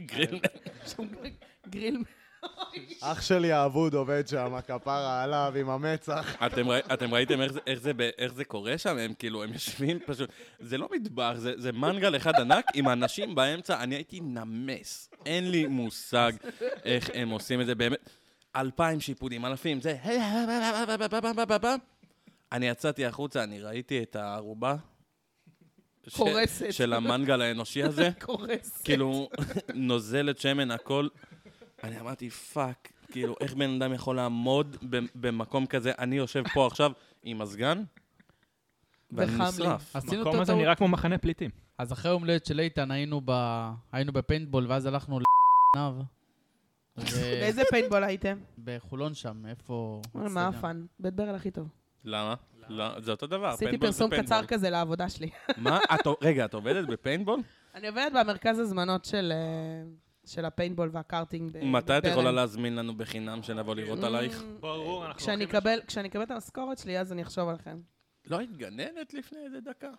גריל. אח שלי האבוד עובד שם, כפרה עליו עם המצח. אתם, ראי, אתם ראיתם איך זה, איך, זה, ב- איך זה קורה שם? הם כאילו, הם יושבים פשוט... זה לא מטבח, זה, זה מנגל אחד ענק עם אנשים באמצע. אני הייתי נמס. אין לי מושג איך הם עושים את זה באמת. אלפיים שיפודים, אלפים, זה... אני יצאתי החוצה, אני ראיתי את הערובה. קורסת. של המנגל האנושי הזה. קורס. כאילו, נוזלת שמן, הכל. אני אמרתי, fuck, כאילו, איך בן אדם יכול לעמוד במקום כזה? אני יושב פה עכשיו עם מזגן, ואני. נשרף. המקום הזה. נראה כמו מחנה פליטים. אז אחרי יום הולדת של איתן היינו ב- היינו בפיינטבול, ואז הלכנו לענב. באיזה פיינטבול הייתם? בחולון שם, איפה... מה ה fun? בית ברל הכי טוב. למה? לא, זה אותו דבר. עשיתי פרסום. קצר כזה לעבודה שלי. מה? רגע, את עובדת בפיינטבול? אני עובדת במרכז הזמנות של... אה, של הפיינטבול והקארטינג. מתי את. יכולה להזמין לנו בחינם שנבוא לראות עלייך? אממ, ברור, אנחנו כשאני הולכים כשאני אקבל את המשכורת שלי, אז אני אחשוב עליכם. לא היית גננת לפני איזה דקה?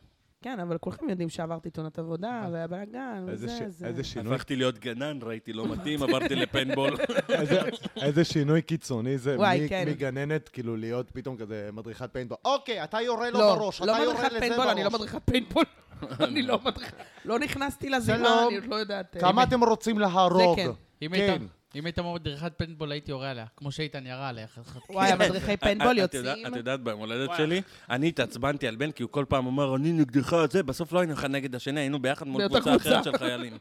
כן, אבל כולכם יודעים שעברתי תאונת עבודה, והיה בלאגן, וזה, זה... איזה שינוי הפכתי להיות גנן, ראיתי לא מתאים, עברתי לפיינבול. איזה- שינוי קיצוני זה כן. מגננת, כאילו להיות פתאום כזה מדריכת פיינטבול. אוקיי, אתה יורה לו לא, בראש, לא אתה יורה מדריכת לזה פיינבול, אני לא בראש. מדריכת פיינבול. אני לא מדריכה, לא נכנסתי לזירה. אני עוד לא יודעת. אה, כמה אתם רוצים להרוג? כן. אם כן. היית- אם היית מדריכת פיינטבול הייתי יורה עליה, כמו שאיתן ירה עליה. וואי, המדריכי פיינבול את יודעת- יוצאים. את יודעת, ביום הולדת שלי, אני התעצבנתי על בן, כי הוא כל פעם אומר, אני נגדך, זה, בסוף לא היינו אחד נגד השני, היינו ביחד מול באותה קבוצה אחרת. של חיילים.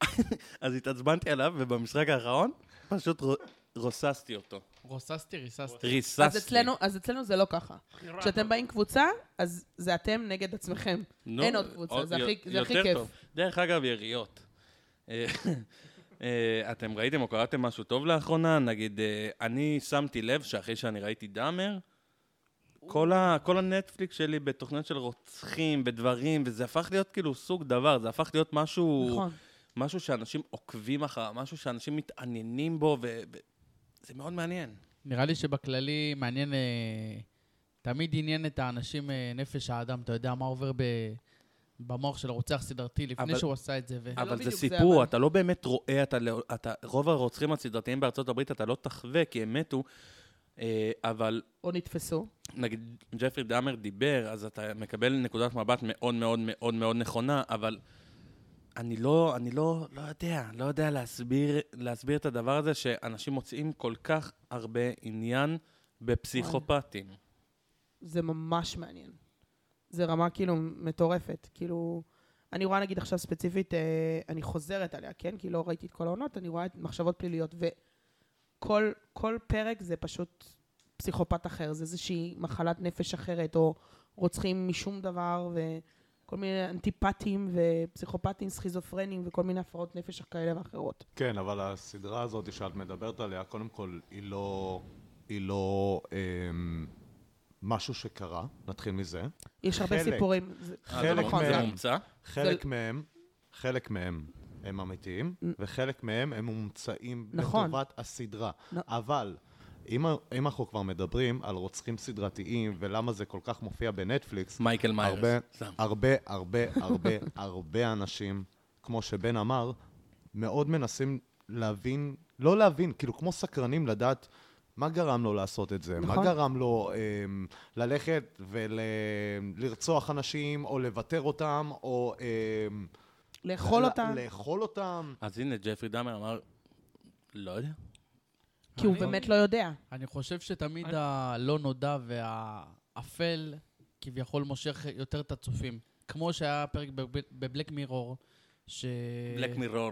אז התעצבנתי עליו, ובמשחק האחרון, פשוט רו- רוססתי אותו. רוססתי, ריססתי. ריססתי. אז אצלנו, אז אצלנו זה לא ככה. כשאתם באים קבוצה, אז זה אתם נגד עצמכם. נו, אין עוד קבוצה, זה הכי- זה הכי כיף. טוב. דרך אגב, יריות. אה, אה, אתם ראיתם או קראתם משהו טוב לאחרונה? נגיד, אה, אני שמתי לב שאחרי שאני ראיתי דאמר, כל, ה, כל הנטפליקס שלי בתוכניות של רוצחים, בדברים, וזה הפך להיות כאילו סוג דבר, זה הפך להיות משהו, נכון. משהו שאנשים עוקבים אחריו, משהו שאנשים מתעניינים בו, וזה מאוד מעניין. נראה לי שבכללי מעניין, אה, תמיד עניין את האנשים אה, נפש האדם, אתה יודע מה עובר ב, במוח של הרוצח סדרתי לפני אבל- שהוא עשה את זה. ו... אבל זה בדיוק זה, סיפור, אבל- אתה לא באמת רואה, אתה, לא- אתה, רוב הרוצחים הסדרתיים בארצות הברית אתה לא תחווה כי הם מתו, אה, אבל או נתפסו. נגיד ג'פרי דאמר דיבר, אז אתה מקבל נקודת מבט מאוד מאוד מאוד מאוד נכונה, אבל אני לא, אני לא, לא יודע, לא יודע להסביר, להסביר את הדבר הזה שאנשים מוצאים כל כך הרבה עניין בפסיכופטים. זה ממש מעניין. זה רמה כאילו מטורפת. כאילו, אני רואה נגיד עכשיו ספציפית, אה, אני חוזרת עליה, כן? כי לא ראיתי את כל העונות, אני רואה את מחשבות פליליות, וכל כל פרק זה פשוט פסיכופת אחר, זה איזושהי מחלת נפש אחרת, או רוצחים משום דבר, וכל מיני אנטיפטים ופסיכופטים, סכיזופרנים, וכל מיני הפרעות נפש כאלה ואחרות. כן, אבל הסדרה הזאת שאת מדברת עליה, קודם כל, היא לא... היא לא... אמ, משהו שקרה, נתחיל מזה. יש הרבה חלק. סיפורים. זה- אה, חלק זה נכון, מומצא? זה- זה מומצא? חלק מהם, חלק מהם הם אמיתיים, וחלק מהם הם מומצאים נכון. לטובת הסדרה. נ- אבל אם, אם אנחנו כבר מדברים על רוצחים סדרתיים ולמה זה כל כך מופיע בנטפליקס, מייקל מיירס. הרבה, סתם. הרבה, הרבה, הרבה, הרבה אנשים, כמו שבן אמר, מאוד מנסים להבין, לא להבין, כאילו כמו סקרנים לדעת מה גרם לו לעשות את זה, נכון. מה גרם לו אמ, ללכת ולרצוח אנשים, או לוותר אותם, או... אמ, לאכול ל- אותם, לאכול אותם. אז הנה, ג'פרי דאמר אמר, לא יודע. כי הוא באמת לא יודע. אני חושב שתמיד הלא נודע והאפל כביכול מושך יותר את הצופים. כמו שהיה פרק בב- בבלק מירור, ש... בלק מירור.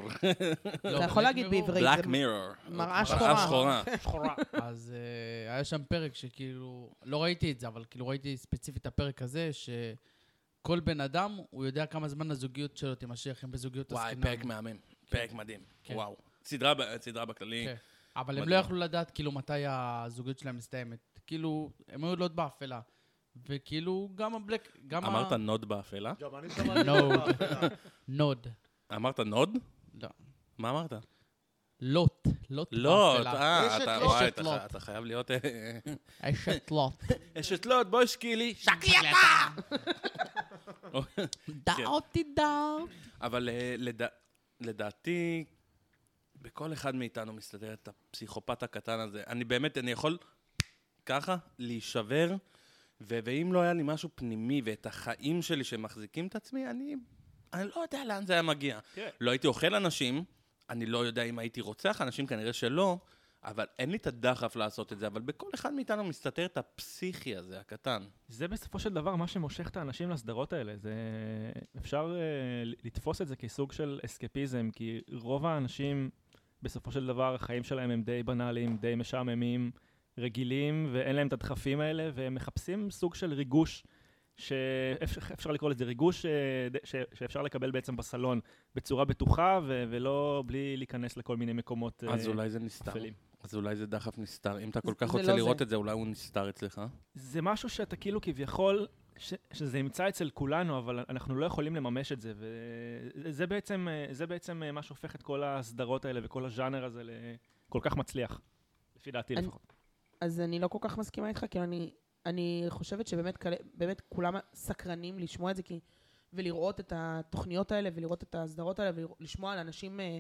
לא, אתה יכול להגיד בעברית. בלק מירור. מראה שחורה. שחורה. שחורה. אז uh, היה שם פרק שכאילו, לא ראיתי את זה, אבל כאילו ראיתי ספציפית את הפרק הזה, שכל בן אדם, הוא יודע כמה זמן הזוגיות שלו תימשך, אם בזוגיות וואי, עסקינן. פרק מהמם. פרק מדהים. כן. וואו. סדרה בכללי. אבל הם מדהים. לא יכלו לדעת כאילו מתי הזוגיות שלהם מסתיימת. כאילו, הם היו עוד באפלה. וכאילו, גם הבלק, גם אמרת ה... נוד באפלה? גם אני שמעתי נוד. נוד. אמרת נוד? לא. מה אמרת? לוט. לוט באפלה. אה, אתה לוט. וואי, אתה לוט. אתה חייב להיות... אה, אשת לוט. אשת לוט, בואי שקילי. דע אותי דע. אבל אה, לדע- לדעתי, בכל אחד מאיתנו מסתדר את הפסיכופת הקטן הזה. אני באמת, אני יכול ככה להישבר, ו- ואם לא היה לי משהו פנימי ואת החיים שלי שמחזיקים את עצמי, אני, אני לא יודע לאן זה היה מגיע. לא הייתי אוכל אנשים, אני לא יודע אם הייתי רוצח אנשים, כנראה שלא, אבל אין לי את הדחף לעשות את זה, אבל בכל אחד מאיתנו מסתתר את הפסיכי הזה, הקטן. זה בסופו של דבר מה שמושך את האנשים לסדרות האלה. זה... אפשר uh, לתפוס את זה כסוג של אסקפיזם, כי רוב האנשים, בסופו של דבר, החיים שלהם הם די בנאליים, די משעממים, רגילים, ואין להם את הדחפים האלה, והם מחפשים סוג של ריגוש, שאפשר לקרוא לזה ריגוש אה, ד- ש... שאפשר לקבל בעצם בסלון בצורה בטוחה, ו... ולא בלי להיכנס לכל מיני מקומות אז אה, אולי זה נסתר. אפלים. אז אולי זה דחף נסתר. אם אתה כל כך זה רוצה לא לראות זה. את זה, אולי הוא נסתר אצלך. זה משהו שאתה כאילו כביכול, ש, שזה נמצא אצל כולנו, אבל אנחנו לא יכולים לממש את זה, וזה בעצם, זה בעצם אה, מה שהופך את כל הסדרות האלה וכל הז'אנר הזה לכל כך מצליח, לפי דעתי אני- לפחות. אז אני לא כל כך מסכימה איתך, כי אני, אני חושבת שבאמת באמת כולם סקרנים לשמוע את זה, כי, ולראות את התוכניות האלה, ולראות את ההסדרות האלה, ולשמוע על אנשים אה,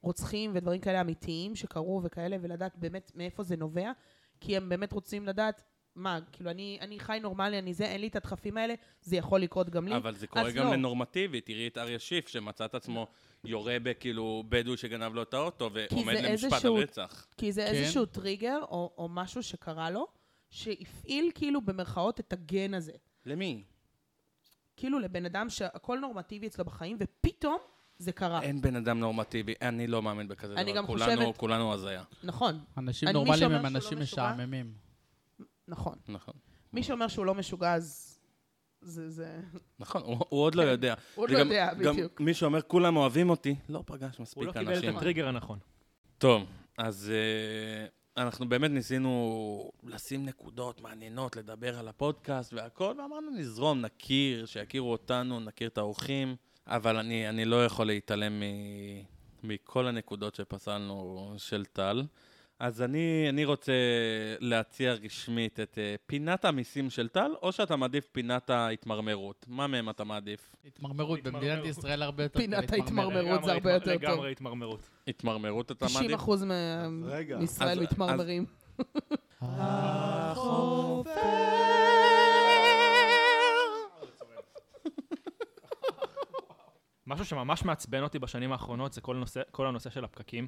רוצחים ודברים כאלה אמיתיים שקרו וכאלה, ולדעת באמת מאיפה זה נובע, כי הם באמת רוצים לדעת, מה, כאילו, אני, אני חי נורמלי, אני זה, אין לי את הדחפים האלה, זה יכול לקרות גם לי. אבל זה קורה גם לא. לנורמטיבי. תראי את אריה שיף, שמצא את עצמו יורה בכאילו בדואי שגנב לו את האוטו, ועומד זה למשפט איזשהו- על רצח. כי זה כן. איזשהו טריגר, או, או משהו שקרה לו, שהפעיל כאילו במרכאות את הגן הזה. למי? כאילו לבן אדם שהכל נורמטיבי אצלו בחיים, ופתאום זה קרה. אין בן אדם נורמטיבי, אני לא מאמין בכזה אני דבר. גם כולנו- חושבת- כולנו הזיה. נכון, אנשים אני- נורמליים הם אנשים לא משוגע? משעממים. נכון. נכון. מי שאומר שהוא לא משוגע, אז זה... זה... נכון, הוא הוא עוד לא יודע. הוא עוד לא יודע, גם בדיוק. מי שאומר כולם אוהבים אותי, לא פגש הוא מספיק לא קיבל את אנשים. הטריגר הנכון. טוב, אז uh, אנחנו באמת ניסינו לשים נקודות מעניינות, לדבר על הפודקאסט והכל, ואמרנו נזרום, נכיר, שיכירו אותנו, נכיר את האורחים, אבל אני, אני לא יכול להתעלם מ, מכל הנקודות שפסלנו של טל. אז אני, אני רוצה להציע רשמית את uh, פינת המיסים של טל, או שאתה מעדיף פינת ההתמרמרות. מה מהם אתה מעדיף? התמרמרות, במדינת. ישראל הרבה יותר קל פינת. ההתמרמרות זה הרבה יותר טוב. לגמרי התמרמרות. התמרמרות אתה 90 מעדיף? אחוז רגע. מישראל אז- מתמרמרים. משהו שממש מעצבן אותי בשנים האחרונות זה כל הנושא של הפקקים.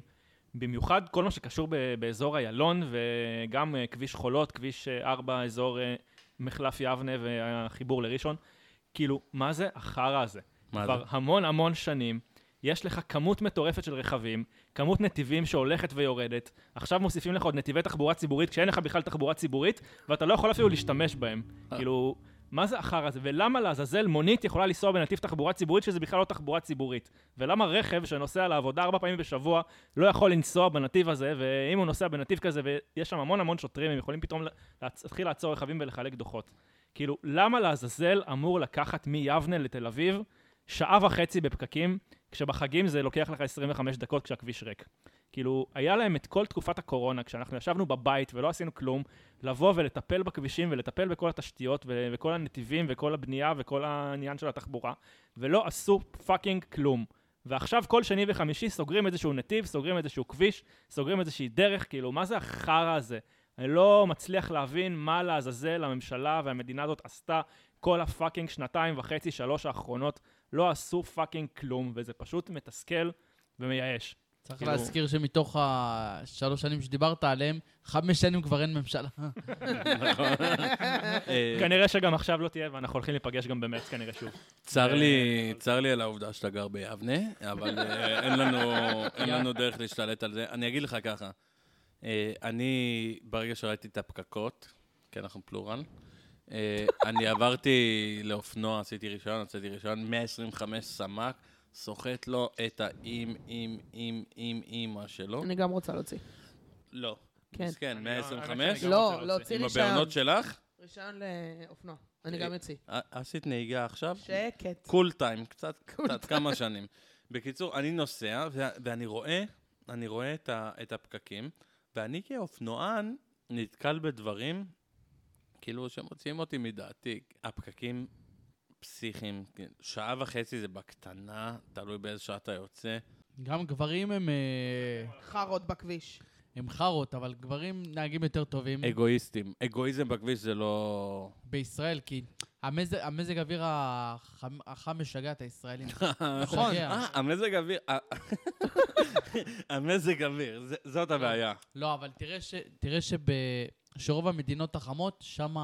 במיוחד כל מה שקשור ב- באזור איילון וגם אה, כביש חולות, כביש אה, 4, אזור אה, מחלף יבנה והחיבור לראשון. כאילו, מה זה החרא הזה? מה זה? כבר המון המון שנים, יש לך כמות מטורפת של רכבים, כמות נתיבים שהולכת ויורדת, עכשיו מוסיפים לך עוד נתיבי תחבורה ציבורית כשאין לך בכלל תחבורה ציבורית, ואתה לא יכול אפילו להשתמש בהם. כאילו, מה זה החרא הזה? ולמה לעזאזל מונית יכולה לנסוע בנתיב תחבורה ציבורית שזה בכלל לא תחבורה ציבורית? ולמה רכב שנוסע לעבודה ארבע פעמים בשבוע לא יכול לנסוע בנתיב הזה, ואם הוא נוסע בנתיב כזה ויש שם המון המון שוטרים, הם יכולים פתאום להתחיל לעצור רכבים ולחלק דוחות. כאילו, למה לעזאזל אמור לקחת מיבנה לתל אביב שעה וחצי בפקקים, כשבחגים זה לוקח לך 25 דקות כשהכביש ריק. כאילו, היה להם את כל תקופת הקורונה, כשאנחנו ישבנו בבית ולא עשינו כלום, לבוא ולטפל בכבישים ולטפל בכל התשתיות ו- וכל הנתיבים וכל הבנייה וכל העניין של התחבורה, ולא עשו fucking כלום. ועכשיו כל שני וחמישי סוגרים איזשהו נתיב, סוגרים איזשהו כביש, סוגרים איזושהי דרך, כאילו, מה זה החרא הזה? אני לא מצליח להבין מה לעזאזל הממשלה והמדינה הזאת עשתה כל ה fucking שנתיים וחצי, שלוש האחרונות. לא עשו fucking כלום, וזה פשוט מתסכל ומייאש. צריך כאילו- להזכיר שמתוך השלוש שנים שדיברת עליהם, חמש שנים כבר אין ממשלה. אה, כנראה שגם עכשיו לא תהיה, ואנחנו הולכים להיפגש גם במרץ כנראה שוב. צר לי, צר לי על העובדה שאתה גר ביבנה, אבל אה, אין לנו, אין לנו דרך להשתלט על זה. אני אגיד לך ככה, אה, אני, ברגע שראיתי את הפקקות, כי אנחנו פלורל, אה, אני עברתי לאופנוע, עשיתי רישיון, עשיתי רישיון, 125 סמ"ק, סוחט לו את האם, אם, אם, אם, אימא שלו. אני גם רוצה להוציא. לא. כן. מסכן, אני לא- 125? אני לא, רוצה להוציא עם רישיון. הבעונות שלך? רישיון לאופנוע. אני גם אוציא. אה, עשית נהיגה עכשיו? שקט. קול טיים, קצת, קצת, כמה שנים. בקיצור, אני נוסע, ואני רואה, אני רואה את הפקקים, ואני כאופנוען נתקל בדברים, כאילו, שמוציאים אותי מדעתי. הפקקים פסיכיים, כן, שעה וחצי זה בקטנה, תלוי באיזה שעה אתה יוצא. גם גברים הם, אה, חארות בכביש. הם חארות, אבל גברים נהגים יותר טובים אגואיסטים. אגואיזם בכביש זה לא... בישראל, כי המזג, המזג אוויר החם, החם משגע את הישראלים. נכון. אה, המזג אוויר, אה, המזג אוויר, זה- זאת הבעיה. לא, אבל תראה, ש, תראה שב, שרוב המדינות החמות, שם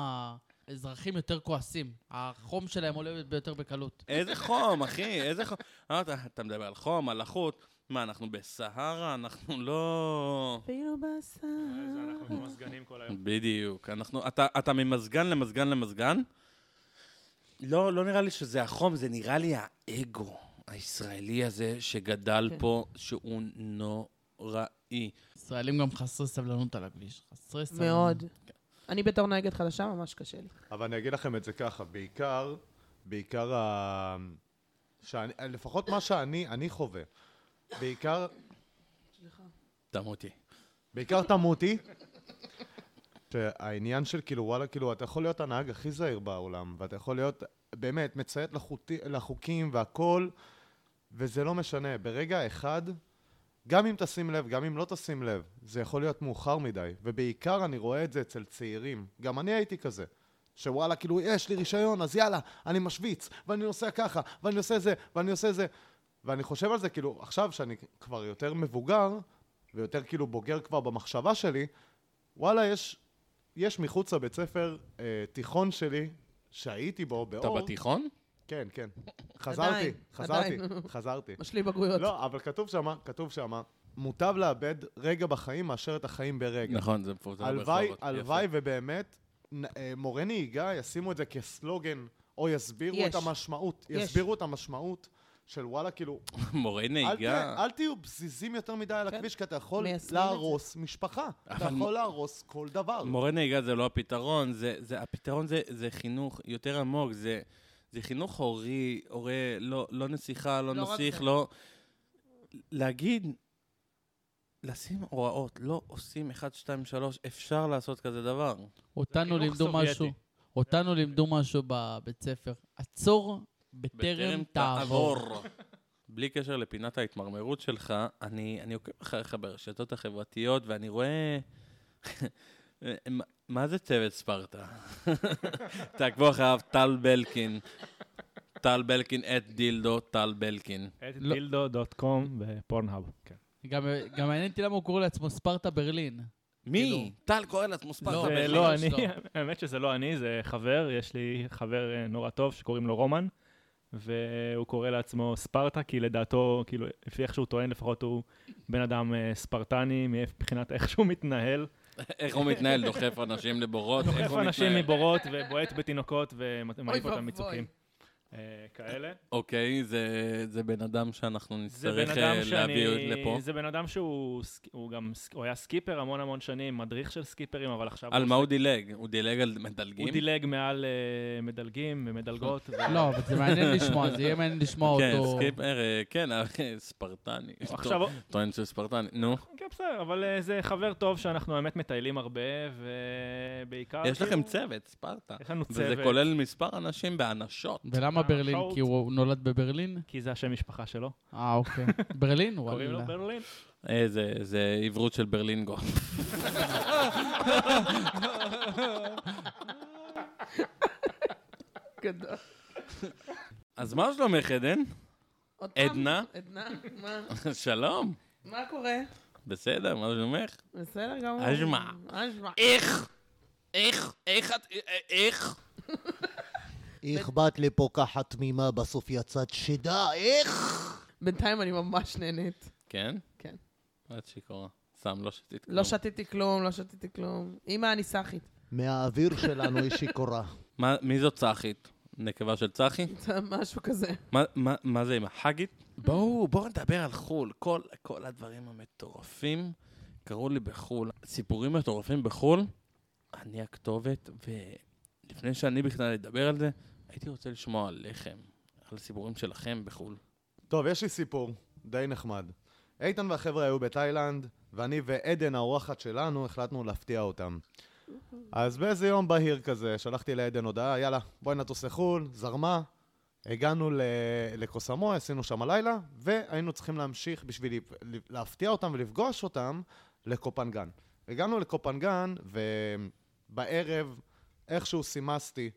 האזרחים יותר כועסים. החום שלהם עולה ביותר בקלות. איזה חום, אחי, איזה חום. אתה, אתה מדבר על חום, על לחות. מה, אנחנו בסהרה? אנחנו לא... אפילו בשר. אנחנו מזגנים כל היום. בדיוק. אנחנו, אתה, אתה ממזגן למזגן למזגן? לא, לא נראה לי שזה החום, זה נראה לי האגו הישראלי הזה שגדל כן. פה, שהוא נוראי. ישראלים גם חסרי סבלנות על הכביש. חסרי סבלנות. מאוד. אני בתור נהגת חדשה, ממש קשה לי. אבל אני אגיד לכם את זה ככה, בעיקר, בעיקר ה... שאני, לפחות מה שאני, אני חווה. בעיקר, תמותי. בעיקר תמותי. שהעניין של כאילו, וואלה, כאילו, אתה יכול להיות הנהג הכי זהיר בעולם, ואתה יכול להיות באמת מציית לחוטי, לחוקים והכול, וזה לא משנה. ברגע אחד, גם אם תשים לב, גם אם לא תשים לב, זה יכול להיות מאוחר מדי. ובעיקר אני רואה את זה אצל צעירים. גם אני הייתי כזה. שוואלה, כאילו, יש לי רישיון, אז יאללה, אני משוויץ, ואני נוסע ככה, ואני עושה זה, ואני עושה זה. ואני חושב על זה, כאילו, עכשיו שאני כבר יותר מבוגר, ויותר כאילו בוגר כבר במחשבה שלי, וואלה, יש, יש מחוץ לבית ספר אה, תיכון שלי, שהייתי בו, באור. אתה בתיכון? כן, כן. חזרתי, חזרתי. חזרתי. משלים בגרויות. לא, אבל כתוב שמה, כתוב שמה, מוטב לאבד רגע בחיים מאשר את החיים ברגע. נכון, זה מפורסם הלוואי, ברחובות. הלוואי ובאמת, אה, מורי נהיגה ישימו את זה כסלוגן, או יסבירו יש. את המשמעות, יש. יסבירו את המשמעות של וואלה, כאילו, אל, ת, נהיגה. אל תהיו פזיזים יותר מדי על כן. הכביש, כי אתה יכול. להרוס משפחה. אתה יכול להרוס כל דבר. מורה נהיגה זה לא הפתרון, זה, זה, הפתרון זה, זה חינוך יותר עמוק, זה, זה חינוך הורי, הורה, לא, לא נסיכה, לא, לא נסיך. לא... להגיד, לשים הוראות, לא עושים 1, 2, 3, אפשר לעשות כזה דבר. אותנו לימדו סובייטי. משהו, אותנו לימדו משהו בבית ספר. עצור בטרם תעבור. בלי קשר לפינת ההתמרמרות שלך, אני, אני עוקב אחריך ברשתות החברתיות, ואני רואה... מה- מה זה צוות ספרטה? תעקבו אחריו, טל בלקין. טל בלקין את דילדו, טל בלקין. את לא. דילדו.קום בפורנהאב. כן. גם גם מעניין אותי למה הוא קורא לעצמו ספרטה ברלין. מי? כאילו- טל קורא לעצמו ספרטה לא, זה בלקין. לא שלו. אני, האמת שזה לא אני, זה חבר, יש לי חבר אה, נורא טוב שקוראים לו רומן, והוא קורא לעצמו ספרטה, כי לדעתו, כאילו, לפי איך שהוא טוען, לפחות הוא בן אדם אה, ספרטני, מבחינת איך שהוא מתנהל. איך הוא מתנהל? דוחף אנשים לבורות? איך דוחף אנשים? מבורות ובועט בתינוקות ומעיף אותם. מצוקים. כאלה. אוקיי, זה- זה בן אדם שאנחנו נצטרך אדם אה, שאני... להביא לפה. זה בן אדם שהוא הוא גם, הוא היה סקיפר המון המון שנים, מדריך של סקיפרים, אבל עכשיו על הוא מה הוא דילג? הוא דילג על מדלגים? הוא דילג מעל אה, מדלגים ומדלגות. ו- לא, אבל זה מעניין לשמוע, זה יהיה מעניין לשמוע כן, אותו. סקיפר, אה, כן, אה, ספרטני. עכשיו, טוען שהוא ספרטני. נו, כן, בסדר, אבל אה, זה חבר טוב שאנחנו באמת מטיילים הרבה, ובעיקר... יש לכם צוות, ספרטה. יש לנו וזה צוות. כולל מספר אנשים באנשות. ולמה אה, ברלין? כי הוא נולד בברלין? כי זה השם משפחה שלו. אה, אוקיי. ברלין? קוראים לו. ברלין. אה, זה- זה עברות של ברלינגו. גדול. אז מה שלומך, עדן? עוד פעם? עדנה? עדנה, מה? שלום. מה קורה? בסדר, מה שלומך? בסדר גמור. אשמע. אשמע. איך? איך? איך את... אה, איך? איך באת לפה ככה תמימה, בסוף יצאת שדה, איך? בינתיים אני ממש נהנית. כן? כן. את שיכורה. סתם, לא שתית כלום. לא שתיתי כלום, לא שתיתי כלום. אמא, אני סאחית. מהאוויר שלנו היא שיכורה. מה- מי זאת צחית? נקבה של צחי? זה משהו כזה. מה- מה- מה זה עם החגית? בואו, בואו נדבר על חו"ל. כל, כל הדברים המטורפים קרו לי בחו"ל. סיפורים מטורפים בחו"ל, אני הכתובת, ולפני שאני בכלל אדבר על זה, הייתי רוצה לשמוע עליכם, על הסיפורים שלכם בחו"ל. טוב, יש לי סיפור די נחמד. איתן והחבר'ה היו בתאילנד, ואני ועדן, האורחת שלנו, החלטנו להפתיע אותם. אז באיזה יום בהיר כזה, שלחתי לעדן הודעה, יאללה, בואי נטוס לחו"ל, זרמה. הגענו לקוסמו, עשינו שם הלילה, והיינו צריכים להמשיך בשביל להפתיע אותם ולפגוש אותם לקופנגן. הגענו לקופנגן, ובערב איכשהו סימסתי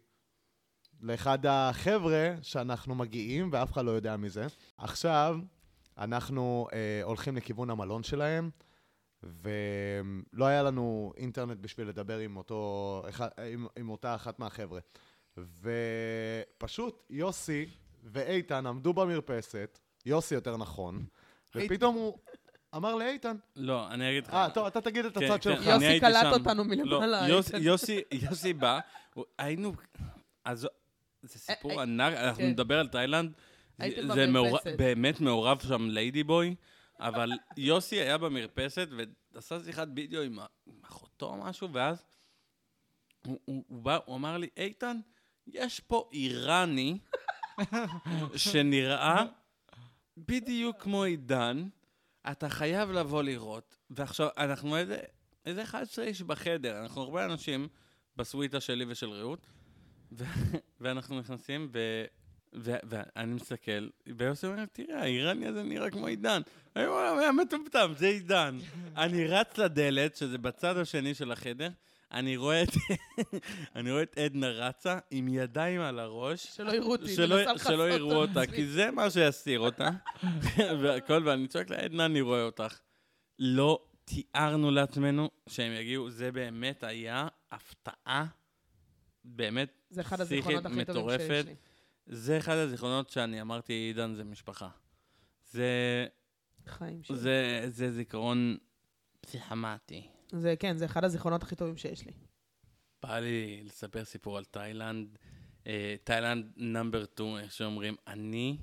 לאחד החבר'ה שאנחנו מגיעים, ואף אחד לא יודע מזה. עכשיו, אנחנו אה, הולכים לכיוון המלון שלהם, ולא היה לנו אינטרנט בשביל לדבר עם, אותו, אחד, עם, עם אותה אחת מהחבר'ה. ופשוט יוסי ואיתן עמדו במרפסת, יוסי יותר נכון, ופתאום הוא אמר לאיתן, לא, אני אגיד לך. אה, טוב, אתה תגיד את כן, הצד כן, שלך. אני יוסי קלט. אותנו מלמעלה, לא, יוסי- איתן. יוסי, יוסי בא, היינו, זה סיפור אה, אה, ענק, אנחנו כן. נדבר על תאילנד, זה. באמת מעורב שם ליידי בוי, אבל יוסי היה במרפסת ועשה שיחת וידאו עם אחותו או משהו, ואז הוא- הוא הוא בא, הוא אמר לי, איתן, יש פה איראני שנראה בדיוק כמו עידן, אתה חייב לבוא לראות. ועכשיו, אנחנו איזה איזה 11 איש בחדר, אנחנו הרבה אנשים בסוויטה שלי ושל רעות, ואנחנו נכנסים, ו... ואני מסתכל, ויוסי אומר, תראה, האיראני הזה נראה כמו עידן. אני אומר, הוא היה מטומטם, זה עידן. אני רץ לדלת, שזה בצד השני של החדר, אני רואה את, אני רואה את עדנה רצה עם ידיים על הראש. שלא יראו אותי, שלא, שלא יראו אותה. כי זה מה שיסתיר אותה. והכל, ואני צועק לה, עדנה, אני רואה אותך. לא תיארנו לעצמנו שהם יגיעו, זה באמת היה הפתעה, באמת זה אחד פסיכית, מטורפת. זה אחד הזיכרונות שאני אמרתי, עידן זה משפחה. זה, חיים שלי. זה, זה זיכרון פסיכמטי. זה, כן, זה אחד הזיכרונות הכי טובים שיש לי. בא לי לספר סיפור על תאילנד. אה, תאילנד נאמבר 2, איך שאומרים, אני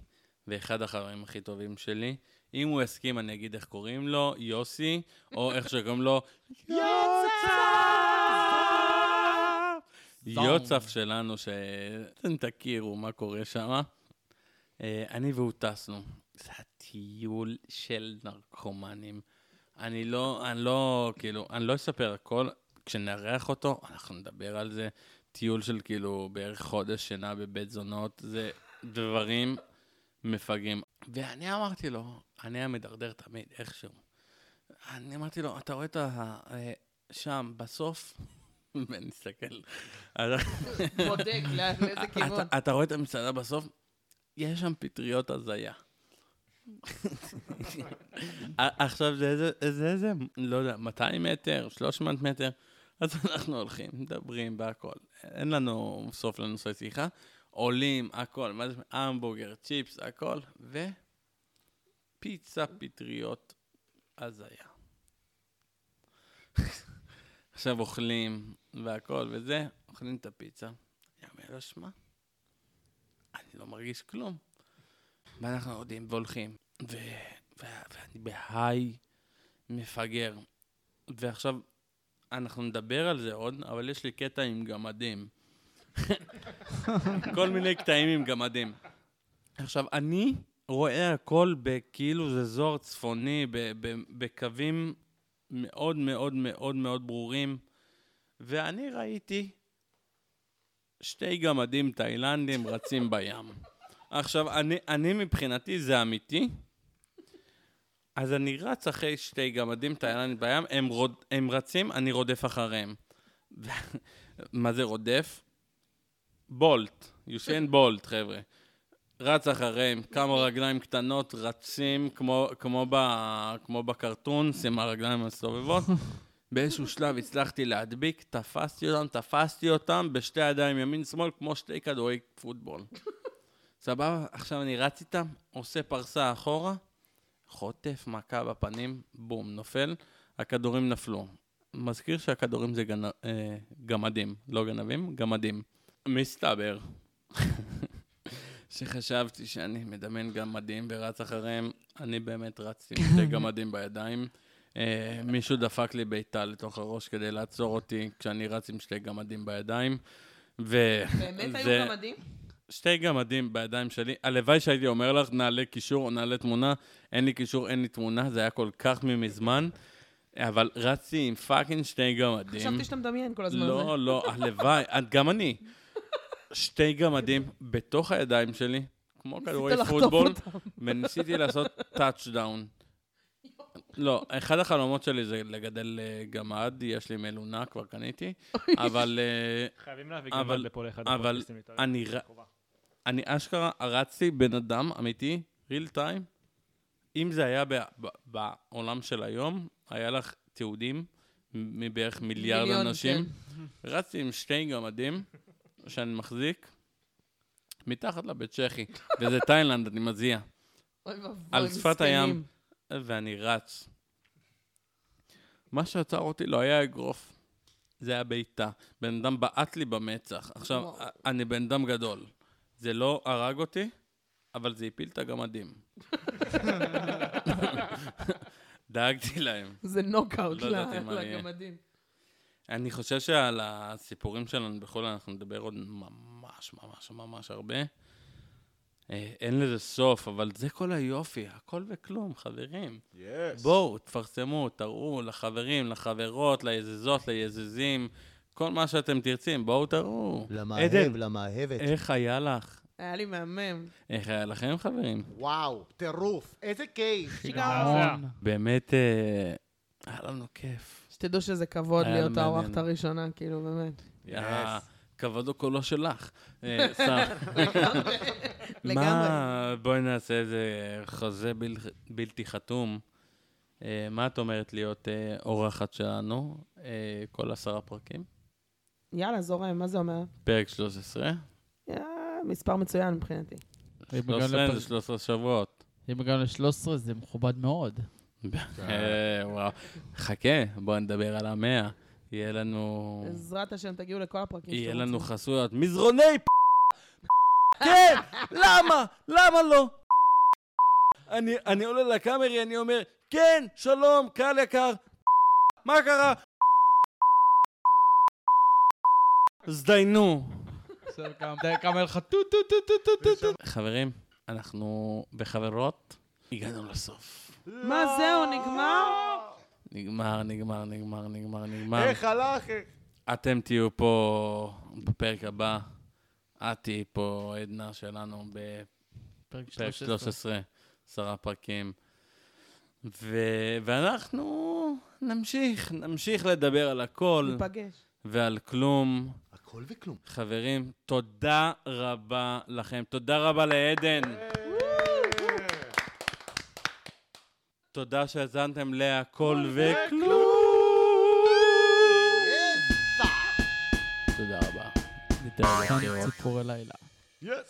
ואחד החברים הכי טובים שלי. אם הוא יסכים, אני אגיד איך קוראים לו, יוסי, או איך שקוראים לו, יוצף! יוצף שלנו, שאתם תכירו מה קורה שם. אני והוא טסנו. זה הטיול של נרקומנים. אני לא, אני לא, כאילו, אני לא אספר הכל. כשנארח אותו, אנחנו נדבר על זה. טיול של כאילו בערך חודש שינה בבית זונות, זה דברים מפגרים. ואני אמרתי לו, אני היה מדרדר תמיד, איכשהו. אני אמרתי לו, אתה רואה את ה... אה, שם, בסוף, ונסתכל. בודק לאיזה כיוון. אתה, רואה את המסעדה בסוף? יש שם פטריות הזיה. עכשיו זה איזה, לא יודע, 200 מטר, 300 מטר, אז אנחנו הולכים, מדברים בהכל. אין לנו סוף לנושא שיחה, עולים, הכל, מה זה, המבורגר, צ'יפס, הכל, ופיצה פטריות הזיה. עכשיו אוכלים והכל וזה, אוכלים את הפיצה. אני אומר לו, שמע, אני לא מרגיש כלום. ואנחנו יורדים והולכים, ו... ו... ואני בהיי מפגר. ועכשיו, אנחנו נדבר על זה עוד, אבל יש לי קטע עם גמדים. כל מיני קטעים עם גמדים. עכשיו, אני רואה הכל בכאילו זה זוהר צפוני, בקווים מאוד מאוד מאוד מאוד ברורים, ואני ראיתי שתי גמדים תאילנדים רצים בים. עכשיו, אני, אני מבחינתי זה אמיתי, אז אני רץ אחרי שתי גמדים תאילנדים בים, הם, רוד, הם רצים, אני רודף אחריהם. מה זה רודף? בולט, יוסיין בולט, חבר'ה. רץ אחריהם, כמה רגליים קטנות, רצים כמו, כמו, ב, כמו בקרטונס עם הרגליים המסתובבות. באיזשהו שלב הצלחתי להדביק, תפסתי אותם, תפסתי אותם בשתי ידיים ימין-שמאל, כמו שתי כדורי פוטבול. סבבה? עכשיו אני רץ איתם, עושה פרסה אחורה, חוטף מכה בפנים, בום, נופל, הכדורים נפלו. מזכיר שהכדורים זה גנ... אה, גמדים, לא גנבים, גמדים. מסתבר שחשבתי שאני מדמיין גמדים ורץ אחריהם, אני באמת רצתי עם שתי גמדים בידיים. אה, מישהו דפק לי בעיטה לתוך הראש כדי לעצור אותי כשאני רץ עם שתי גמדים בידיים. ו... באמת היו גמדים? שתי גמדים בידיים שלי. הלוואי שהייתי אומר לך, נעלה קישור או נעלה תמונה. אין לי קישור, אין לי תמונה, זה היה כל כך ממזמן. אבל רצתי עם fucking שתי גמדים. חשבתי שאתה מדמיין כל הזמן הזה. לא, לא, הלוואי, את- גם אני. שתי גמדים בתוך הידיים שלי, כמו כדורי פוטבול. וניסיתי לעשות touchdown. לא, אחד החלומות שלי זה לגדל אה, גמד, יש לי מלונה, כבר קניתי, אבל אה, חייבים להביא אבל- גמד לפה לאחד הפודקאסטים להתארח. אני אשכרה הרצתי בן אדם אמיתי, real time. אם זה היה ב- ב- בעולם של היום, היה לך תיעודים מבערך מיליארד אנשים. כן. רצתי עם שתי גמדים שאני מחזיק מתחת לבית צ'כי, וזה תאילנד, אני מזיע. אוי ואבוי, על שפת הים. ואני רץ. מה שעצר אותי לא היה אגרוף, זה היה בעיטה. בן אדם בעט לי במצח. עכשיו, וואו. אני בן אדם גדול. זה לא הרג אותי, אבל זה הפיל את הגמדים. דאגתי להם. זה נוקאוט לא. לגמדים. אני חושב שעל הסיפורים שלנו בחו"ל אנחנו נדבר עוד ממש ממש ממש הרבה. אה, אין לזה סוף, אבל זה כל היופי, הכל וכלום, חברים. יס. בואו, תפרסמו, תראו לחברים, לחברות, ליזזות, ליזזים, כל מה שאתם תרצים, בואו תראו. למאהב, עדן, למאהבת. איך היה לך? היה לי מהמם. איך היה לכם, חברים? וואו, טירוף, איזה כיף. שיגעון. באמת, אה, היה לנו כיף. שתדעו שזה כבוד להיות. האורחת הראשונה, כאילו, באמת. יא, כבוד הוא כולו שלך. אה, סתם. לגמרי. מה, בואי נעשה איזה חוזה בל- בלתי חתום. אה, מה את אומרת להיות אה, אורחת שלנו, אה, כל עשרה פרקים? יאללה, זורם, מה זה אומר? פרק 13? יא, מספר מצוין מבחינתי. אם הגענו 13 לפרק- זה 13 שבועות. אם הגענו ל-13 זה מכובד מאוד. וואו. חכה, בואו נדבר על המאה. יהיה לנו... בעזרת השם, תגיעו לכל הפרקים יהיה לנו. חסויות. מזרוני כן! למה? למה לא? אני, אני עולה לקאמרי, אני אומר, כן, שלום, קהל יקר. מה קרה? הזדיינו. עכשיו כמה- לך טו טו טו טו טו טו טו. חברים, אנחנו בחברות, הגענו לסוף. מה, זהו, נגמר? נגמר, נגמר, נגמר, נגמר, נגמר. איך הלך? אתם תהיו פה בפרק הבא. את תהיי פה עדנה שלנו בפרק פרק 13, 13. עשרה פרקים. ו- ואנחנו נמשיך, נמשיך לדבר על הכל ניפגש. ועל כלום. הכל וכלום. חברים, תודה רבה לכם. תודה רבה לעדן. תודה שהאזנתם להכל וכלום. תודה רבה. döden till vårt. Tack för Laila. Yes!